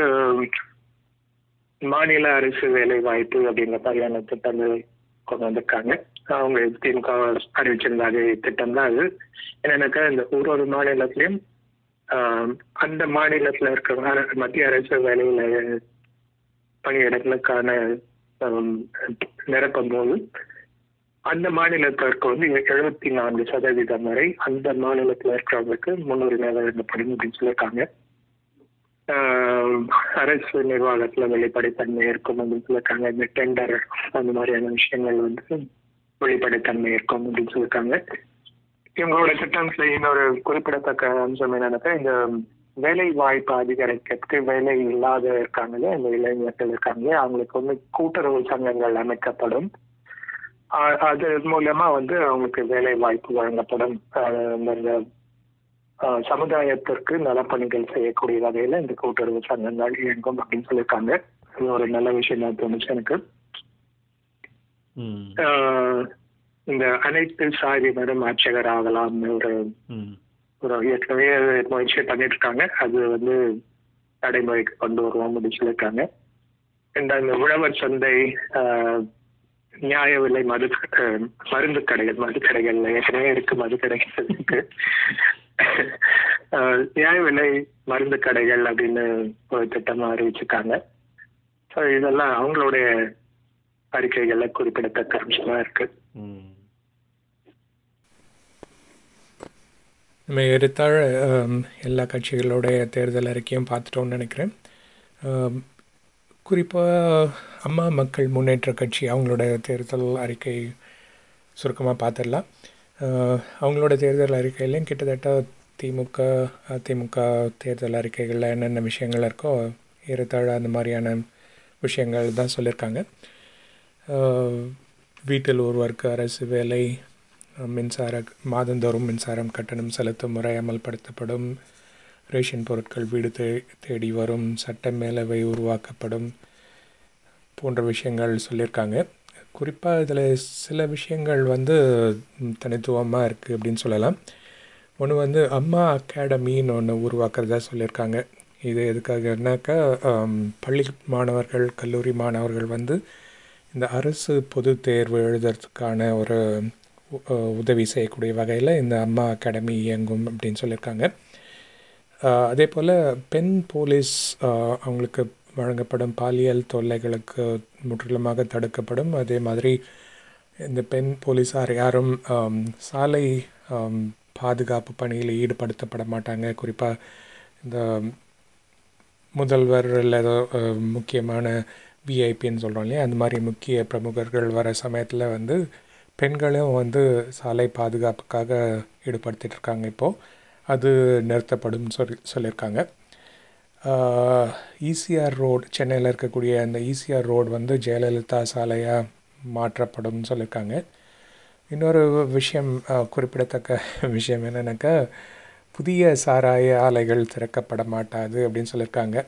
மாநில அரசு வேலை வாய்ப்பு அப்படிங்கிற மாதிரியான திட்டங்கள் கொண்டு வந்திருக்காங்க. அவங்க திமுக அறிவிச்சிருந்த அதே திட்டம் தான் அது. என்னன்னாக்கா இந்த ஒரு ஒரு மாநிலத்திலையும் அந்த மாநிலத்துல இருக்கிற மத்திய அரசு வேலையில பணியிடங்களுக்கான நிரப்பும் போது அந்த மாநிலத்திற்கு வந்து எழுபத்தி நான்கு சதவீதம் வரை அந்த மாநிலத்தில் இருக்கிறவங்களுக்கு முன்னுரிமை வழங்கப்படும் அப்படின்னு சொல்லியிருக்காங்க. அரசு நிர்வாகத்துல வெளிப்படைத்தன்மை இருக்கும் அப்படின்னு சொல்லியிருக்காங்க. இந்த டெண்டர் அந்த மாதிரியான விஷயங்கள் வந்து வெளிப்படைத்தன்மை இருக்கும் அப்படின்னு சொல்லியிருக்காங்க. இவங்களோட திட்டத்துல இன்னொரு குறிப்பிடத்தக்க அம்சம் என்னன்னாக்கா இந்த வேலை வாய்ப்பு அதிகரிக்கிறதுக்கு வேலை இல்லாத இருக்காங்களே இந்த இளைஞர்கள் இருக்காங்களே அவங்களுக்கு வந்து கூட்டுறவு சங்கங்கள் அமைக்கப்படும். அது மூலமா வந்து அவங்களுக்கு வேலை வாய்ப்பு வழங்கப்படும் இந்த சமுதாயத்திற்கு நலப்பணிகள் செய்யக்கூடிய வகையில இந்த கூட்டுறவு சங்கங்கள் இயங்கும் அப்படின்னு சொல்லியிருக்காங்க. இது ஒரு நல்ல விஷயம் தோணுச்சு எனக்கு. இந்த அனைத்து சாதியினரும் ஆட்சியர் ஆகலாம்னு ஒரு ஏற்கனவே முயற்சியை பண்ணிட்டு இருக்காங்க அது வந்து நடைமுறைக்கு கொண்டு வருவோம் அப்படின்னு சொல்லியிருக்காங்க. அண்ட் அந்த உழவர் சந்தை நியாய விலை மது மருந்து கடைகள் மது கடைகள்ல ஏற்கனவே இருக்கு மது கடைகள் இருக்கு. நியாய விலை மருந்து கடைகள் அப்படின்னு ஒரு திட்டமா அறிவிச்சிருக்காங்க. ஸோ இதெல்லாம் அவங்களுடைய அறிக்கைகள்ல குறிப்பிடத்தக்க அம்சமா இருக்கு. ம் நம்ம எல்லா கட்சிகளுடைய தேர்தல் அறிக்கையும் பார்த்துட்டோம்னு நினைக்கிறேன். குறிப்பாக அம்மா மக்கள் முன்னேற்ற கட்சி அவங்களோட தேர்தல் அறிக்கை சுருக்கமாக பார்த்துடலாம். அவங்களோட தேர்தல் அறிக்கையிலையும் கிட்டத்தட்ட திமுக அதிமுக தேர்தல் அறிக்கைகளில் என்னென்ன விஷயங்கள் இருக்கோ ஏறத்தாழ அந்த மாதிரியான விஷயங்கள் தான் சொல்லியிருக்காங்க. வீட்டில் ஒருவருக்கு அரசு வேலை மின்சார மாதந்தோறும் மின்சாரம் கட்டணம் செலுத்தும் முறை அமல்படுத்தப்படும். ரேஷன் பொருட்கள் வீடு தே தேடி வரும் சட்ட மேலவை உருவாக்கப்படும் போன்ற விஷயங்கள் சொல்லியிருக்காங்க. குறிப்பாக இதில் சில விஷயங்கள் வந்து தனித்துவமாக இருக்குது அப்படின்னு சொல்லலாம். ஒன்று வந்து அம்மா அகாடமின்னு ஒன்று உருவாக்குறதா சொல்லியிருக்காங்க. இது எதுக்காகனாக்கா பள்ளி மாணவர்கள் கல்லூரி மாணவர்கள் வந்து இந்த அரசு பொது தேர்வு எழுதுறதுக்கான ஒரு உதவி செய்யக்கூடிய வகையில் இந்த அம்மா அகாடமி இயங்கும் அப்படின்னு சொல்லியிருக்காங்க. அதே போல் பெண் போலீஸ் அவங்களுக்கு வழங்கப்படும் பாலியல் தொல்லைகளுக்கு முற்றிலுமாக தடுக்கப்படும். அதே மாதிரி இந்த பெண் போலீஸார் யாரும் சாலை பாதுகாப்பு பணியில் ஈடுபடுத்தப்பட மாட்டாங்க. குறிப்பாக இந்த முதல்வர் இல்லை ஏதோ முக்கியமான விஐபின்னு சொல்கிறோம் இல்லையா? அந்த மாதிரி முக்கிய பிரமுகர்கள் வர சமயத்தில் வந்து பெண்களும் வந்து சாலை பாதுகாப்புக்காக ஈடுபடுத்திட்டு இருக்காங்க இப்போது அது நிறுத்தப்படும்னு சொல்லி சொல்லியிருக்காங்க. ஈசிஆர் ரோடு சென்னையில் இருக்கக்கூடிய அந்த ஈசிஆர் ரோடு வந்து ஜெயலலிதா சாலையாக மாற்றப்படும்னு சொல்லியிருக்காங்க. இன்னொரு விஷயம் குறிப்பிடத்தக்க விஷயம் என்னென்னாக்கா புதிய சாராய ஆலைகள் திறக்கப்பட மாட்டாது அப்படின்னு சொல்லியிருக்காங்க.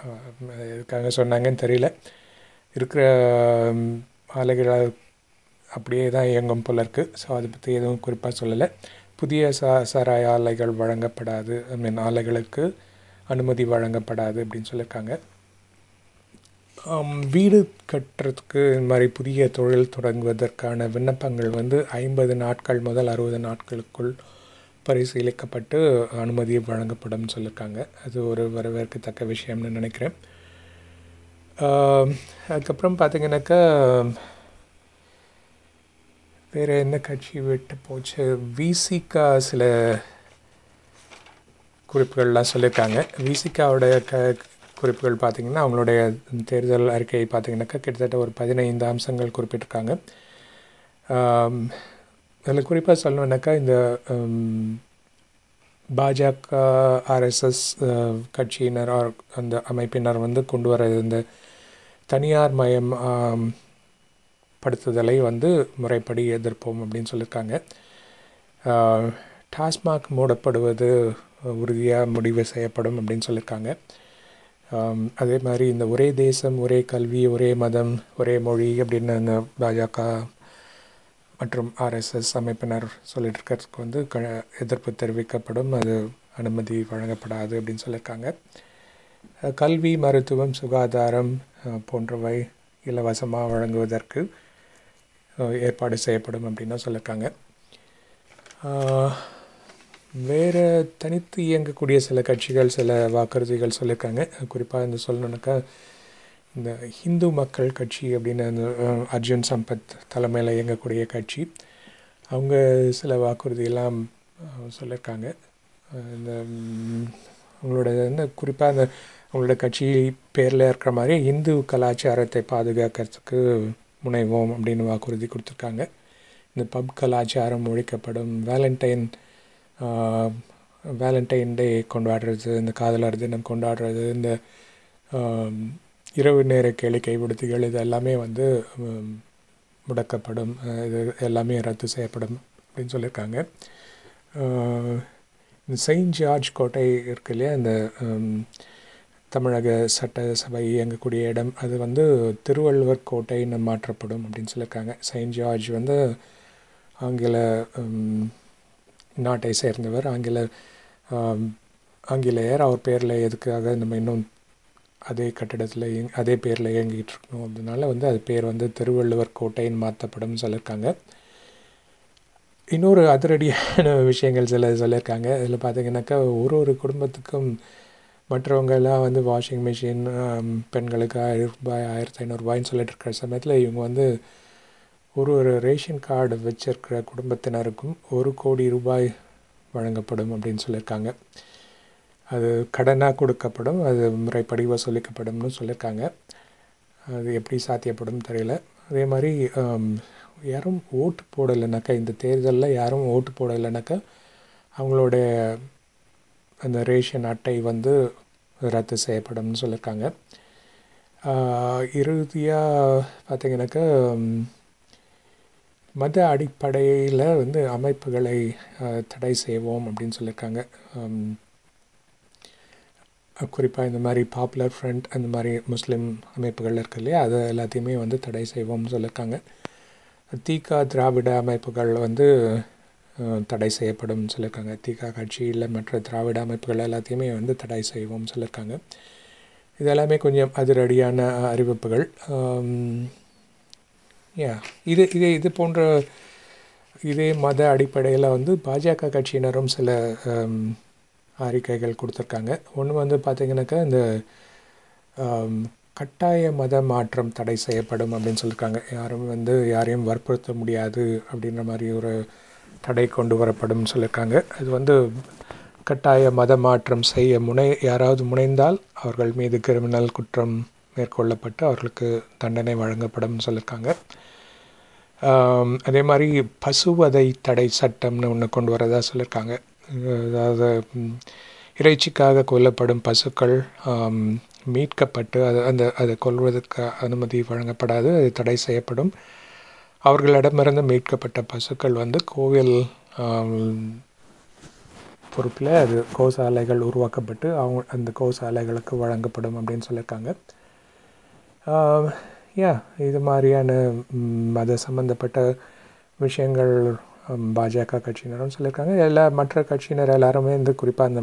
அஹ், எதுக்காக சொன்னாங்கன்னு தெரியல. இருக்கிற ம், ஆலைகளை அப்படியே தான் இயங்கும் போல இருக்குது ஸோ அதை பற்றி எதுவும் குறிப்பாக சொல்லலை. புதிய சா சாராய ஆலைகள் வழங்கப்படாது ஐ மீன் ஆலைகளுக்கு அனுமதி வழங்கப்படாது அப்படின்னு சொல்லியிருக்காங்க வீடு கட்டுறதுக்கு இந்த மாதிரி புதிய தொழில் தொடங்குவதற்கான விண்ணப்பங்கள் வந்து ஐம்பது நாட்கள் முதல் அறுபது நாட்களுக்குள் பரிசீலிக்கப்பட்டு அனுமதி வழங்கப்படும் சொல்லியிருக்காங்க அது ஒரு வரவேற்கத்தக்க விஷயம்னு நினைக்கிறேன். அதுக்கப்புறம் பார்த்திங்கனாக்கா வேறு என்ன கட்சி விட்டு போச்சு? விசிகா சில குறிப்புகள்லாம் சொல்லியிருக்காங்க. விசிகாவோடைய க குறிப்புகள் பார்த்திங்கன்னா அவங்களுடைய தேர்தல் அறிக்கையை பார்த்திங்கனாக்கா கிட்டத்தட்ட ஒரு பதினைந்து அம்சங்கள் குறிப்பிட்டிருக்காங்க. அதில் குறிப்பாக சொல்லணுன்னாக்கா இந்த பாஜக ஆர்எஸ்எஸ் கட்சியினர் அந்த அமைப்பினர் வந்து கொண்டு வர இந்த தனியார் மயம் படுத்துதலை வந்து முறைப்படி எதிர்ப்போம் அப்படின்னு சொல்லியிருக்காங்க. டாஸ்மாக் மூடப்படுவது உறுதியாக முடிவு செய்யப்படும் அப்படின்னு சொல்லியிருக்காங்க. அதே மாதிரி இந்த ஒரே தேசம் ஒரே கல்வி ஒரே மதம் ஒரே மொழி அப்படின்னு அந்த பாஜக மற்றும் ஆர்எஸ்எஸ் அமைப்பினர் சொல்லிட்டு இருக்கிறதுக்கு வந்து க எதிர்ப்பு தெரிவிக்கப்படும். அது அனுமதி வழங்கப்படாது அப்படின்னு சொல்லியிருக்காங்க. கல்வி மருத்துவம் சுகாதாரம் போன்றவை இலவசமாக வழங்குவதற்கு ஏற்பாடு செய்யப்படும் அப்படின்னு சொல்லியிருக்காங்க. வேறு தனித்து இயங்கக்கூடிய சில கட்சிகள் சில வாக்குறுதிகள் சொல்லியிருக்காங்க. குறிப்பாக இந்த சொல்லணுன்னாக்கா இந்த ஹிந்து மக்கள் கட்சி அப்படின்னு அந்த அர்ஜுன் சம்பத் தலைமையில் இயங்கக்கூடிய கட்சி. அவங்க சில வாக்குறுதியெல்லாம் சொல்லியிருக்காங்க. இந்த அவங்களோட இந்த குறிப்பாக அந்த அவங்களோட கட்சி பேரில் இருக்கிற மாதிரி இந்து கலாச்சாரத்தை பாதுகாக்கிறதுக்கு முனைவோம் அப்படின்னு வாக்குறுதி கொடுத்துருக்காங்க. இந்த பப் கலாச்சாரம் ஒழிக்கப்படும். வேலண்டைன் வேலண்டைன் டே கொண்டாடுறது இந்த காதலர் தினம் கொண்டாடுறது இந்த இரவு நேர கேளிக்கை விடுதிகள் இது எல்லாமே வந்து முடக்கப்படும். இது எல்லாமே ரத்து செய்யப்படும் அப்படின்னு சொல்லியிருக்காங்க. இந்த செயின்ட் ஜார்ஜ் கோட்டை இருக்கு இல்லையா? இந்த தமிழக சட்டசபை இயங்கக்கூடிய இடம். அது வந்து திருவள்ளுவர் கோட்டைன்னு மாற்றப்படும் அப்படின்னு சொல்லியிருக்காங்க. செயின்ட் ஜார்ஜ் வந்து ஆங்கில நாட்டை சேர்ந்தவர். ஆங்கில ஆங்கிலேயர். அவர் பேரில் எதுக்காக நம்ம இன்னும் அதே கட்டிடத்தில் இயங் அதே பேரில் இயங்கிட்டு இருக்கணும் அதனால வந்து அது பேர் வந்து திருவள்ளுவர் கோட்டைன்னு மாற்றப்படும் சொல்லியிருக்காங்க. இன்னொரு அதிரடியான விஷயங்கள் சில சொல்லியிருக்காங்க. இதில் பார்த்தீங்கன்னாக்கா ஒரு ஒரு குடும்பத்துக்கும் மற்றவங்க எல்லாம் வந்து வாஷிங் மிஷின் பெண்களுக்கு ஆயிரம் ரூபாய் ஆயிரத்தி ஐநூறுரூபாய்ன்னு சொல்லிட்டு இருக்கிற சமயத்தில் இவங்க வந்து ஒரு ஒரு ரேஷன் கார்டு வச்சிருக்கிற குடும்பத்தினருக்கும் ஒரு கோடி ரூபாய் வழங்கப்படும் அப்படின்னு சொல்லியிருக்காங்க. அது கடனாக கொடுக்கப்படும் அது முறைப்படி வசூலிக்கப்படும்னு சொல்லியிருக்காங்க. அது எப்படி சாத்தியப்படும் தெரியல. அதே மாதிரி யாரும் ஓட்டு போடலைனாக்கா இந்த தேர்தலில் யாரும் ஓட்டு போடலைனாக்கா அவங்களோட அந்த ரேஷன் அட்டை வந்து ரத்து செய்யப்படும்னு சொல்லியிருக்காங்க. இறுதியாக பார்த்திங்கனாக்கா மத அடிப்படையில் வந்து அமைப்புகளை தடை செய்வோம் அப்படின்னு சொல்லியிருக்காங்க. குறிப்பாக இந்த மாதிரி பாப்புலர் ஃப்ரண்ட் அந்த மாதிரி முஸ்லீம் அமைப்புகள் இருக்கு இல்லையா? அதை எல்லாத்தையுமே வந்து தடை செய்வோம்னு சொல்லியிருக்காங்க. தீகா திராவிட அமைப்புகள் வந்து தடை செய்யப்படும் சொல்லியிருக்காங்க. தீகா கட்சியில் மற்ற திராவிட அமைப்புகள் எல்லாத்தையுமே வந்து தடை செய்வோம்னு சொல்லியிருக்காங்க. இது எல்லாமே கொஞ்சம் அதிரடியான அறிவிப்புகள். யா இது இது இது போன்ற இதே மத அடிப்படையில் வந்து பாஜக கட்சியினரும் சில அறிக்கைகள் கொடுத்துருக்காங்க. ஒன்று வந்து பார்த்திங்கனாக்கா இந்த கட்டாய மத மாற்றம் தடை செய்யப்படும் அப்படின்னு சொல்லியிருக்காங்க. யாரும் வந்து யாரையும் வற்புறுத்த முடியாது அப்படின்ற மாதிரி ஒரு தடை கொண்டு வரப்படும் சொல்லியிருக்காங்க. அது வந்து கட்டாய மத மாற்றம் செய்ய முனை யாராவது முனைந்தால் அவர்கள் மீது கிரிமினல் குற்றம் மேற்கொள்ளப்பட்டு அவர்களுக்கு தண்டனை வழங்கப்படும் சொல்லியிருக்காங்க. அதே மாதிரி பசுவதை தடை சட்டம்னு ஒன்று கொண்டு வரதா சொல்லியிருக்காங்க. அதாவது இறைச்சிக்காக கொல்லப்படும் பசுக்கள் மீட்கப்பட்டு அது அந்த அதை கொள்வதற்கு அனுமதி வழங்கப்படாது அது தடை செய்யப்படும். அவர்களிடமிருந்து மீட்கப்பட்ட பசுக்கள் வந்து கோவில் பொறுப்பில் அது கோசாலைகள் உருவாக்கப்பட்டு அவங்க அந்த கோசாலைகளுக்கு வழங்கப்படும் அப்படின்னு சொல்லியிருக்காங்க. யா இது மாதிரியான மத சம்மந்தப்பட்ட விஷயங்கள் பாஜக கட்சியினரும் சொல்லியிருக்காங்க. எல்லா மற்ற கட்சியினர் எல்லாருமே வந்து குறிப்பாக அந்த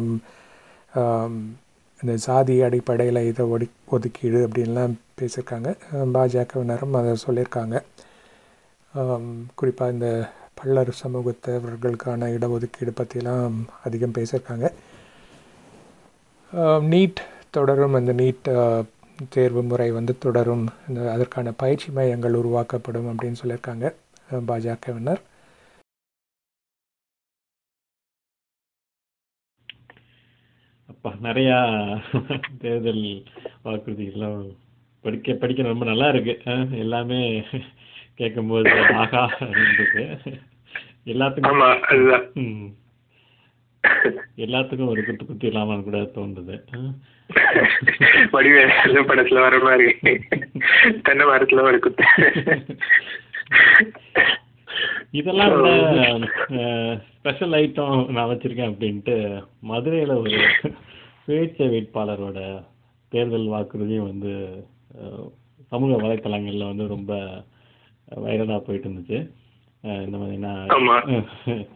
இந்த சாதி அடிப்படையில் இதை ஒடி ஒதுக்கீடு அப்படின்லாம் பேசியிருக்காங்க. பாஜகவினரும் அதை சொல்லியிருக்காங்க. குறிப்பாக இந்த பல்லர் சமூகத்தவர்களுக்கான இடஒதுக்கீடு பற்றிலாம் அதிகம் பேசியிருக்காங்க. நீட் தொடரும் அந்த நீட் தேர்வு முறை வந்து தொடரும் இந்த அதற்கான பயிற்சி மையங்கள் உருவாக்கப்படும் அப்படின்னு சொல்லியிருக்காங்க பாஜகவினர். அப்பா நிறையா தேர்தல் வாக்குறுதிகள்லாம் படிக்க படிக்க ரொம்ப நல்லா இருக்கு. எல்லாமே கேட்கும்போது ஆகா இருந்தது எல்லாத்துக்கும் ம். எல்லாத்துக்கும் ஒரு குத்து குத்தி இல்லாமல் கூட தோன்றுது. வடிவேலு படத்துல வர மாதிரி. தென்னை மரத்துல ஒரு குத்து. இதெல்லாம் விட ஸ்பெஷல் ஐட்டம் நான் வச்சிருக்கேன் அப்படின்ட்டு மதுரையில் ஒரு சுயேட்சை வேட்பாளரோட தேர்தல் வாக்குறுதியும் வந்து சமூக வலைத்தளங்களில் வந்து ரொம்ப வைரலாக போயிட்டு இருந்துச்சு இந்த மாதிரினா ஆமா.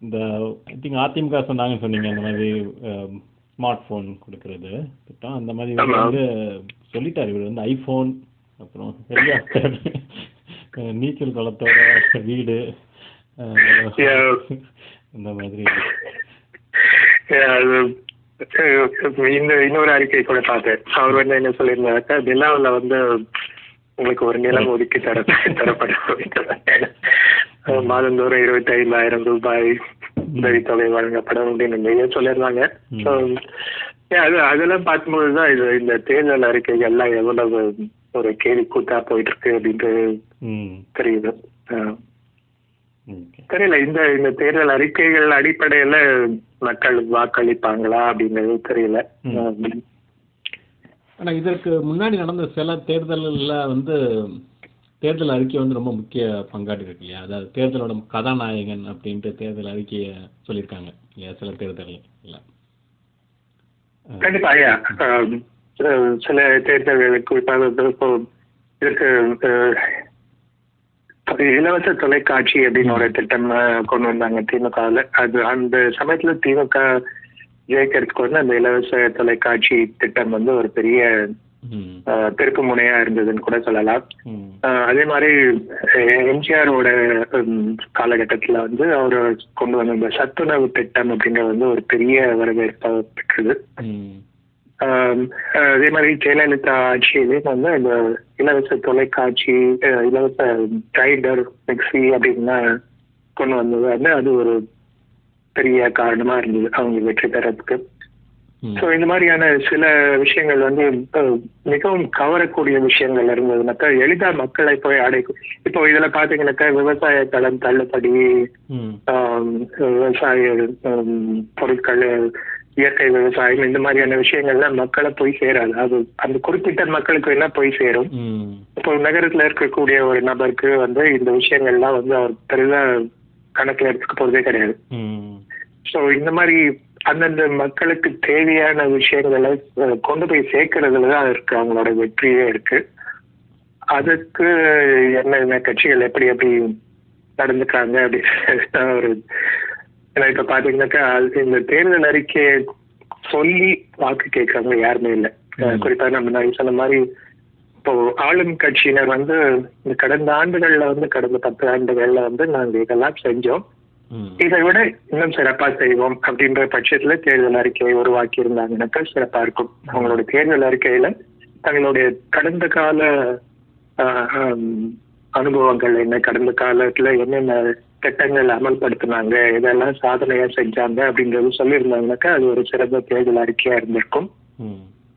இந்த ஐ திங்க் அதிமுக சொன்னாங்கன்னு சொன்னீங்க இந்த மாதிரி ஸ்மார்ட் ஃபோன் கொடுக்கறது. திட்டம். அந்த மாதிரி இவர். வந்து சொல்லிட்டார். இவர் வந்து ஐஃபோன் அப்புறம் ஹெலிகாப்டர் நீச்சல் குளத்தோட வீடு. இந்த மாதிரி. இந்த இன்னொரு அறிக்கை கூட பார்த்தேன். அவர் வந்து என்ன சொல்லியிருந்தாக்கா நிலாவுல வந்து உங்களுக்கு ஒரு நிலம் ஒதுக்கி தர தரப்படும் அஹ், மாதந்தோறும் இருபத்தி ஐந்தாயிரம் ரூபாய் உதவித்தொகை வழங்கப்படும் அப்படின்னு நிறைய சொல்லியிருந்தாங்க. அது அதெல்லாம் பார்க்கும்போது தான் இது இந்த தேர்தல் அறிக்கைகள்லாம் எவ்வளவு ஒரு கேலி கூத்தா போயிட்டு இருக்கு அப்படின்ட்டு தெரியுது தெரியல இந்த இந்த தேர்தல் அறிக்கைகள் அடிப்படையில மக்கள் வாக்களிப்பாங்களா அப்படிங்கிறது தெரியல. ஆனால் இதற்கு முன்னாடி நடந்த சில தேர்தல்களில் வந்து தேர்தல் அறிக்கை வந்து ரொம்ப முக்கிய பங்காற்றி இருக்கு இல்லையா? அதாவது தேர்தலோட கதாநாயகன் அப்படின்ட்டு தேர்தல் அறிக்கையை சொல்லியிருக்காங்க இல்லையா சில தேர்தல் இல்லை கண்டிப்பா ஐயா. சில தேர்தல்களுக்கு குறிப்பாக இதற்கு இலவச தொலைக்காட்சி அப்படின்னு ஒரு திட்டம் கொண்டு வந்தாங்க திமுகவில். அது அந்த சமயத்தில் திமுக ஜெயிக்கிறதுக்கு வந்து அந்த இலவச தொலைக்காட்சி திட்டம் வந்து ஒரு பெரிய திருப்பு முனையா இருந்ததுன்னு கூட சொல்லலாம். அதே மாதிரி எம்ஜிஆரோட காலகட்டத்துல வந்து அவர் கொண்டு வந்த இந்த சத்துணவு திட்டம் அப்படிங்கிறது வந்து ஒரு பெரிய வரவேற்பை பெற்றது. அதே மாதிரி ஜெயலலிதா ஆட்சியிலேயும் வந்து இந்த இலவச தொலைக்காட்சி இலவச கிரைண்டர் மிக்சி அப்படின்னா கொண்டு வந்தது. வந்து அது ஒரு பெரிய காரணமா இருந்தது. அவங்க வெற்றி பெறதுக்கு. ஸோ இந்த மாதிரியான சில விஷயங்கள் வந்து மிகவும் கவரக்கூடிய விஷயங்கள் இருந்ததுனாக்கா எளிதா மக்களை போய் அடைக்கும் இப்போ இதுல பாத்தீங்கன்னாக்கா விவசாய கடன் தள்ளுபடி விவசாய பொருட்கள் இயற்கை விவசாயம் இந்த மாதிரியான விஷயங்கள்லாம் மக்களை போய் சேராது. அது அந்த குறிப்பிட்ட மக்களுக்கு வேணா போய் சேரும். இப்போ நகரத்துல இருக்கக்கூடிய ஒரு நபருக்கு வந்து இந்த விஷயங்கள்லாம் வந்து அவர் பெரிதா கணக்குல எடுத்துக்க போறதே கிடையாது. ஸோ இந்த மாதிரி அந்தந்த மக்களுக்கு தேவையான விஷயங்களை கொண்டு போய் சேர்க்கறதுல தான் இருக்கு அவங்களோட வெற்றியே இருக்கு. அதுக்கு என்னென்ன கட்சிகள் எப்படி எப்படி நடந்துக்கிறாங்க அப்படின்னு ஒரு ஏன்னா இப்ப பாத்தீங்கன்னாக்கா இந்த தேர்தல் அறிக்கையை சொல்லி வாக்கு கேட்கறவங்க யாருமே இல்லை. குறிப்பா நம்ம முன்னாடி சொன்ன மாதிரி இப்போ ஆளும் கட்சியினர் வந்து இந்த கடந்த ஆண்டுகள்ல வந்து கடந்த பத்து ஆண்டுகள்ல வந்து நாங்க இதெல்லாம் செஞ்சோம். இதை விட இன்னும் சிறப்பா செய்வோம் அப்படின்ற பட்சத்துல தேர்தல் அறிக்கையை உருவாக்கி இருந்தாங்கன்னாக்கா சிறப்பா இருக்கும். அவங்களோட தேர்தல் அறிக்கையில தங்களுடைய கடந்த கால அனுபவங்கள் என்ன கடந்த காலத்துல என்னென்ன திட்டங்கள் அமல்படுத்தினாங்க இதெல்லாம் சாதனையா செஞ்சாங்க அப்படின்றது சொல்லியிருந்தாங்கன்னாக்கா அது ஒரு சிறந்த தேர்தல் அறிக்கையா இருந்திருக்கும்.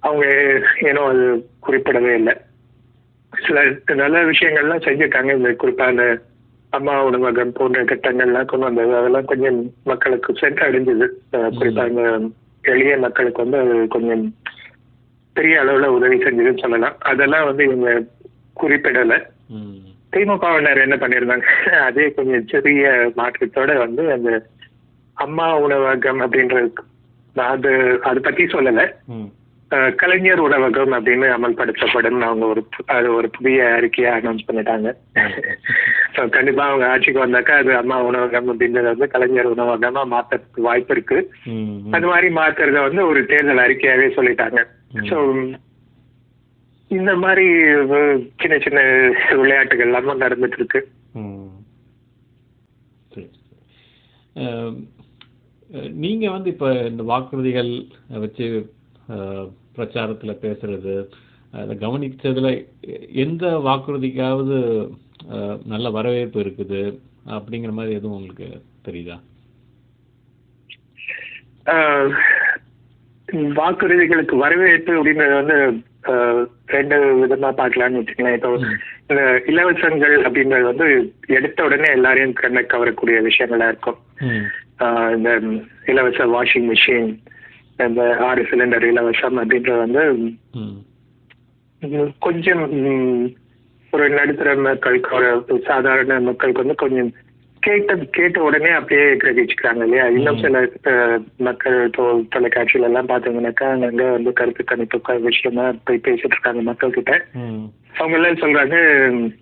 அவங்க ஏனோ அது குறிப்பிடவே இல்லை. சில நல்ல விஷயங்கள்லாம் செஞ்சிருக்காங்க. இந்த குறிப்பா அந்த அம்மா உணவகம் போன்ற திட்டங்கள்லாம் கொண்டு வந்தது. அதெல்லாம் கொஞ்சம் மக்களுக்கு சென்றடைஞ்சது குறிப்பா இந்த எளிய மக்களுக்கு வந்து அது கொஞ்சம் பெரிய அளவுல உதவி செஞ்சதுன்னு சொல்லலாம். அதெல்லாம் வந்து இவங்க குறிப்பிடல. திமுகவினர் என்ன பண்ணிருந்தாங்க அதே கொஞ்சம் சிறிய மாற்றத்தோட வந்து அந்த அம்மா உணவகம் அப்படின்றது அது அதை பத்தி சொல்லல. கலைஞர் உணவகம் அப்படின்னு அமல்படுத்தப்படும். அவங்க ஒரு அது ஒரு புதிய அறிக்கையை அனௌன்ஸ் பண்ணிட்டாங்க. ஸோ கண்டிப்பா அவங்க ஆட்சிக்கு வந்தாக்கா அது அம்மா உணவகம் அப்படின்றது வந்து கலைஞர் உணவகமா மாத்துறதுக்கு வாய்ப்பு இருக்கு. அது மாதிரி மாத்துறத வந்து ஒரு தேர்தல் அறிக்கையாவே சொல்லிட்டாங்க. ஸோ இந்த மாதிரி சின்ன சின்ன விளையாட்டுகள் எல்லாமே நடந்துட்டு இருக்கு. ம் சரி அஹ், அஹ், நீங்க வந்து இப்ப இந்த வாக்குறுதிகள் வச்சு பிரச்சாரத்துல பேசுறது அதை கவனிச்சதுல எ- எந்த வாக்குறுதிக்காவது நல்ல வரவேற்பு இருக்குது அப்படிங்கிற மாதிரி எதுவும் உங்களுக்கு தெரியுதா? வாக்குறுதிகளுக்கு வரவேற்பு அப்படின்றது வந்து ரெண்டு விதமா பார்க்கலாம்னு வச்சுக்கலாம் இப்போ இந்த இலவசங்கள் அப்படின்றது வந்து எடுத்த உடனே எல்லாரையும் கண்ணை கவரக்கூடிய விஷயங்களா இருக்கும். இந்த இலவச வாஷிங் மிஷின் இந்த ஆறு சிலிண்டர் இலவசம் அப்படின்றது வந்து கொஞ்சம் ஒரு நடுத்தர மக்களுக்கு ஒரு சாதாரண மக்களுக்கு வந்து கொஞ்சம் கேட்ட கேட்ட உடனே அப்படியே கிரகிச்சுக்கிறாங்க இல்லையா? இன்னும் சில மக்கள் தொலைக்காட்சியில எல்லாம் பாத்தீங்கன்னாக்கா அங்க வந்து கருத்து கணிப்பு விஷயமா போய் பேசிட்டு இருக்காங்க மக்கள் கிட்ட அவங்க எல்லாம் சொல்றாங்க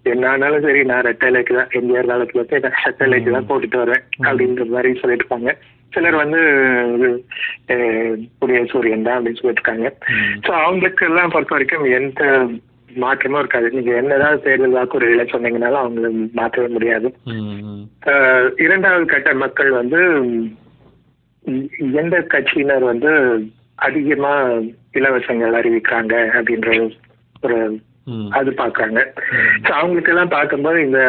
என்ன ஆனாலும் சரி நான் ரெட்டைலைக்கு தான் எம்ஜிஆர் காலத்துல இருந்து நான் ரெட்டைலைக்கு தான் போட்டுட்டு வரேன் அப்படின்ற மாதிரி சொல்லிட்டு இருக்காங்க சிலர் வந்து புதிய சூரியன் தான் அப்படின்னு சொல்லிட்டு இருக்காங்க ம். ஸோ அவங்களுக்கு எல்லாம் பொறுத்த வரைக்கும் எந்த மாற்றமும் இருக்காது. நீங்க என்னதான் தேர்தல் வாக்குறுதிகளை சொன்னீங்கனாலும் அவங்கள மாற்றவே முடியாது. இரண்டாவது கட்ட மக்கள் வந்து எந்த கட்சியினர் வந்து அதிகமா இலவசங்கள் அறிவிக்கிறாங்க அப்படின்ற ஒரு அது பார்க்கறாங்க. ஸோ அவங்களுக்கு எல்லாம் பார்க்கும்போது இந்த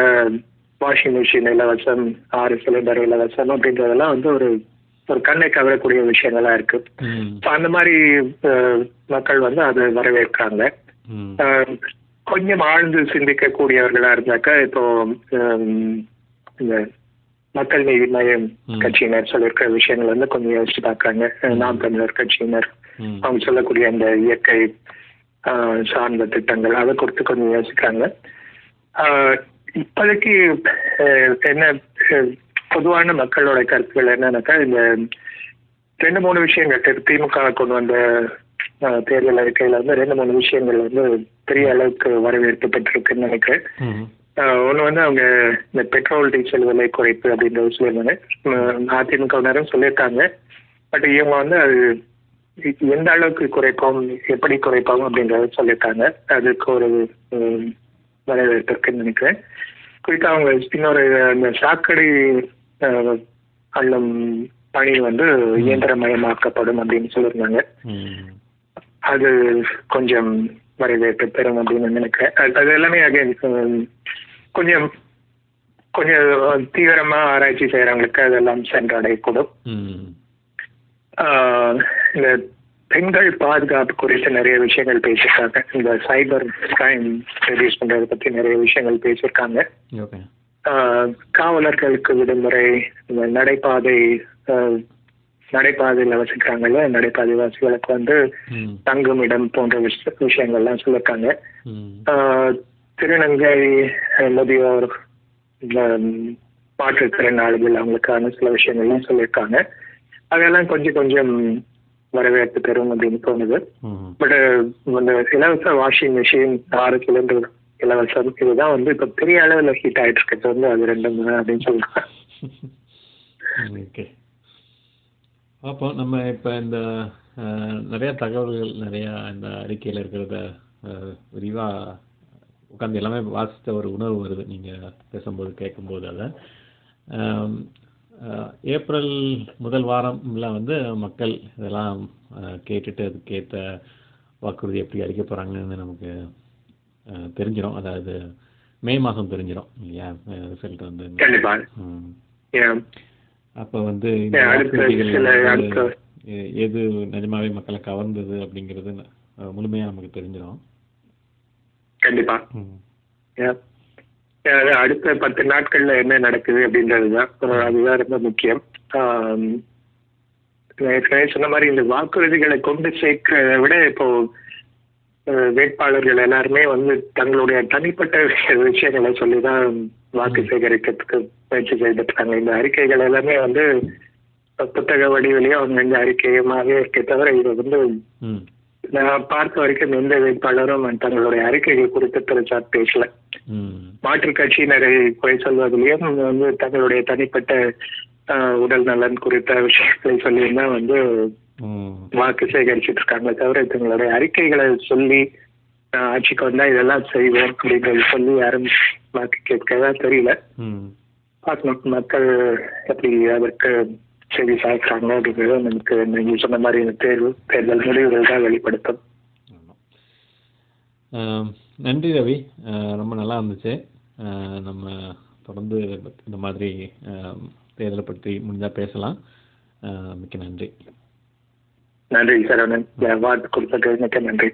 வாஷிங் மிஷின் இலவசம் ஆறு சிலிண்டர் இலவசம் அப்படின்றதெல்லாம் வந்து ஒரு ஒரு கண்ணை கவரக்கூடிய விஷயங்களா இருக்கு. அந்த மாதிரி மக்கள் வந்து அதை வரவேற்கிறாங்க. கொஞ்சம் ஆழ்ந்து சிந்திக்கக்கூடியவர்களா இருந்தாக்கா இப்போ இந்த மக்கள் நீதி மையம். கட்சியினர் சொல்லியிருக்கிற விஷயங்கள் வந்து கொஞ்சம் யோசிச்சு பார்க்கறாங்க. நாம் தமிழர் கட்சியினர். அவங்க சொல்லக்கூடிய அந்த இயற்கை சார்ந்த திட்டங்கள் அதை குறித்து கொஞ்சம் யோசிக்கிறாங்க. இப்போதைக்கு என்ன பொதுவான மக்களோட கருத்துக்கள் என்னன்னாக்கா இந்த ரெண்டு மூணு விஷயங்கள் திமுக கொண்டு வந்த தேர்தல் அறிக்கையில வந்து ரெண்டு மூணு விஷயங்கள் வந்து பெரிய அளவுக்கு வரவேற்பு பெற்றிருக்குன்னு நினைக்கிறேன் ஒன்று வந்து அவங்க இந்த பெட்ரோல் டீசல் விலை குறைப்பு அப்படின்றது சொல்லியிருந்தாங்க அதிமுகவினரும் சொல்லியிருக்காங்க. பட் இவங்க வந்து அது எந்த அளவுக்கு குறைப்போம் எப்படி குறைப்போம் அப்படின்றத சொல்லியிருக்காங்க. அதுக்கு ஒரு வரவேற்பு இருக்குன்னு நினைக்கிறேன். குறிப்பாக அவங்க இன்னொரு அந்த சாக்கடை அள்ளும் பணி வந்து இயந்திரமயமாக்கப்படும் அப்படின்னு சொல்லியிருந்தாங்க. அது கொஞ்சம் வரவேற்பு பெறும் அப்படின்னு நினைக்கிறேன். அது- எல்லாமே அகைன் கொஞ்சம் கொஞ்சம் தீவிரமா ஆராய்ச்சி செய்யறவங்களுக்கு அதெல்லாம் சென்றடையக்கூடும். இந்த பெண்கள் பாதுகாப்பு குறித்து நிறைய விஷயங்கள் பேசியிருக்காங்க. இந்த சைபர் கிரைம் ரெடியூஸ் பண்றதை பத்தி நிறைய விஷயங்கள் பேசியிருக்காங்க. காவலர்களுக்கு விடுமுறை நடைபாதை நடைபாதையில் வசிக்கிறாங்கல்ல நடைபாதை வாசிகளுக்கு வந்து தங்குமிடம் போன்ற விஷ- விஷயங்கள்லாம் சொல்லியிருக்காங்க திருநங்கை முதியோர் மாற்றுத்திறனாளிகள் அவங்களுக்கான சில விஷயங்கள்லாம் சொல்லியிருக்காங்க அதெல்லாம் கொஞ்சம் கொஞ்சம் வரவேற்பு பெறும் அப்படின்னு தோணுது. பட் இந்த இலவச வாஷிங் மிஷின் ஆறு சிலிண்டர் இலவசம் இதுதான் வந்து இப்போ பெரிய அளவில் ஹீட் ஆயிட்டு இருக்கிறது வந்து அது ரெண்டும் மூணு அப்படின்னு சொல்றாங்க. ஓகே. அப்போ நம்ம இப்போ இந்த நிறைய தகவல்கள் நிறைய இந்த அறிக்கையில் இருக்கிறத விரிவாக உட்காந்து எல்லாமே வாசித்த ஒரு உணர்வு வருது. நீங்கள் பேசும்போது கேட்கும்போது அதை. ஏப்ரல் முதல் வாரம்ல வந்து மக்கள் இதெல்லாம் கேட்டுட்டு அதுக்கேற்ற வாக்குறுதி எப்படி அளிக்க போகிறாங்கன்னு நமக்கு தெரிஞ்சிடும் அதாவது மே மாதம் தெரிஞ்சிடும் இல்லையா? ரிசல்ட் வந்து. அப்போ வந்து எது நிஜமாவே மக்களை கவர்ந்தது அப்படிங்கிறது அஹ், முழுமையா நமக்கு தெரிஞ்சிடும் கண்டிப்பா. ம். Yeah. Yeah, அது அடுத்த பத்து நாட்கள்ல என்ன நடக்குது அப்படின்றதுதான் அஹ் அதுதான் ரொம்ப முக்கியம். ஏற்கனவே சொன்ன மாதிரி இந்த வாக்குறுதிகளை கொண்டு சேர்க்கிறத விட இப்போ வேட்பாளர்கள் எல்லாருமே வந்து தங்களுடைய தனிப்பட்ட விஷயங்களை சொல்லிதான் வாக்கு சேகரிக்கிறதுக்கு முயற்சி செய்துட்டு இருக்காங்க இந்த அறிக்கைகள் எல்லாமே வந்து புத்தக வடிவிலேயே அவங்க இந்த அறிக்கையுமாவே இருக்கே தவிர இது வந்து நான் பார்த்த வரைக்கும் எந்த வேட்பாளரும் தங்களுடைய அறிக்கைகள் குறித்து பெருசா பேசல. மாற்றுக் கட்சியினரை குறை சொல்வதிலையும் வந்து தங்களுடைய தனிப்பட்ட உடல் நலன் குறித்த விஷயங்களை சொல்லியும் தான் வந்து வாக்கு சேகரிச்சுட்டு இருக்காங்க. தவிர தங்களுடைய அறிக்கைகளை சொல்லி ஆட்சிக்கு வந்தா இதெல்லாம் செய்வோம் அப்படின்றது சொல்லி யாரும் வாக்கு கேட்கதா தெரியல. பார்க்கணும். மக்கள் எப்படி அதற்கு செவி சாய்க்கிறாங்க அப்படிங்கிறது நமக்கு நீங்க சொன்ன மாதிரி இந்த தேர்வு தேர்தல் முடிவுகள் தான் வெளிப்படுத்தும். நன்றி ரவி. ரொம்ப நல்லா இருந்துச்சு. நம்ம தொடர்ந்து இந்த மாதிரி தேர்தலை பற்றி முடிஞ்சா பேசலாம். மிக்க நன்றி. நன்றி சரவணன். வார்த்தை கொடுத்தது மிக்க நன்றி.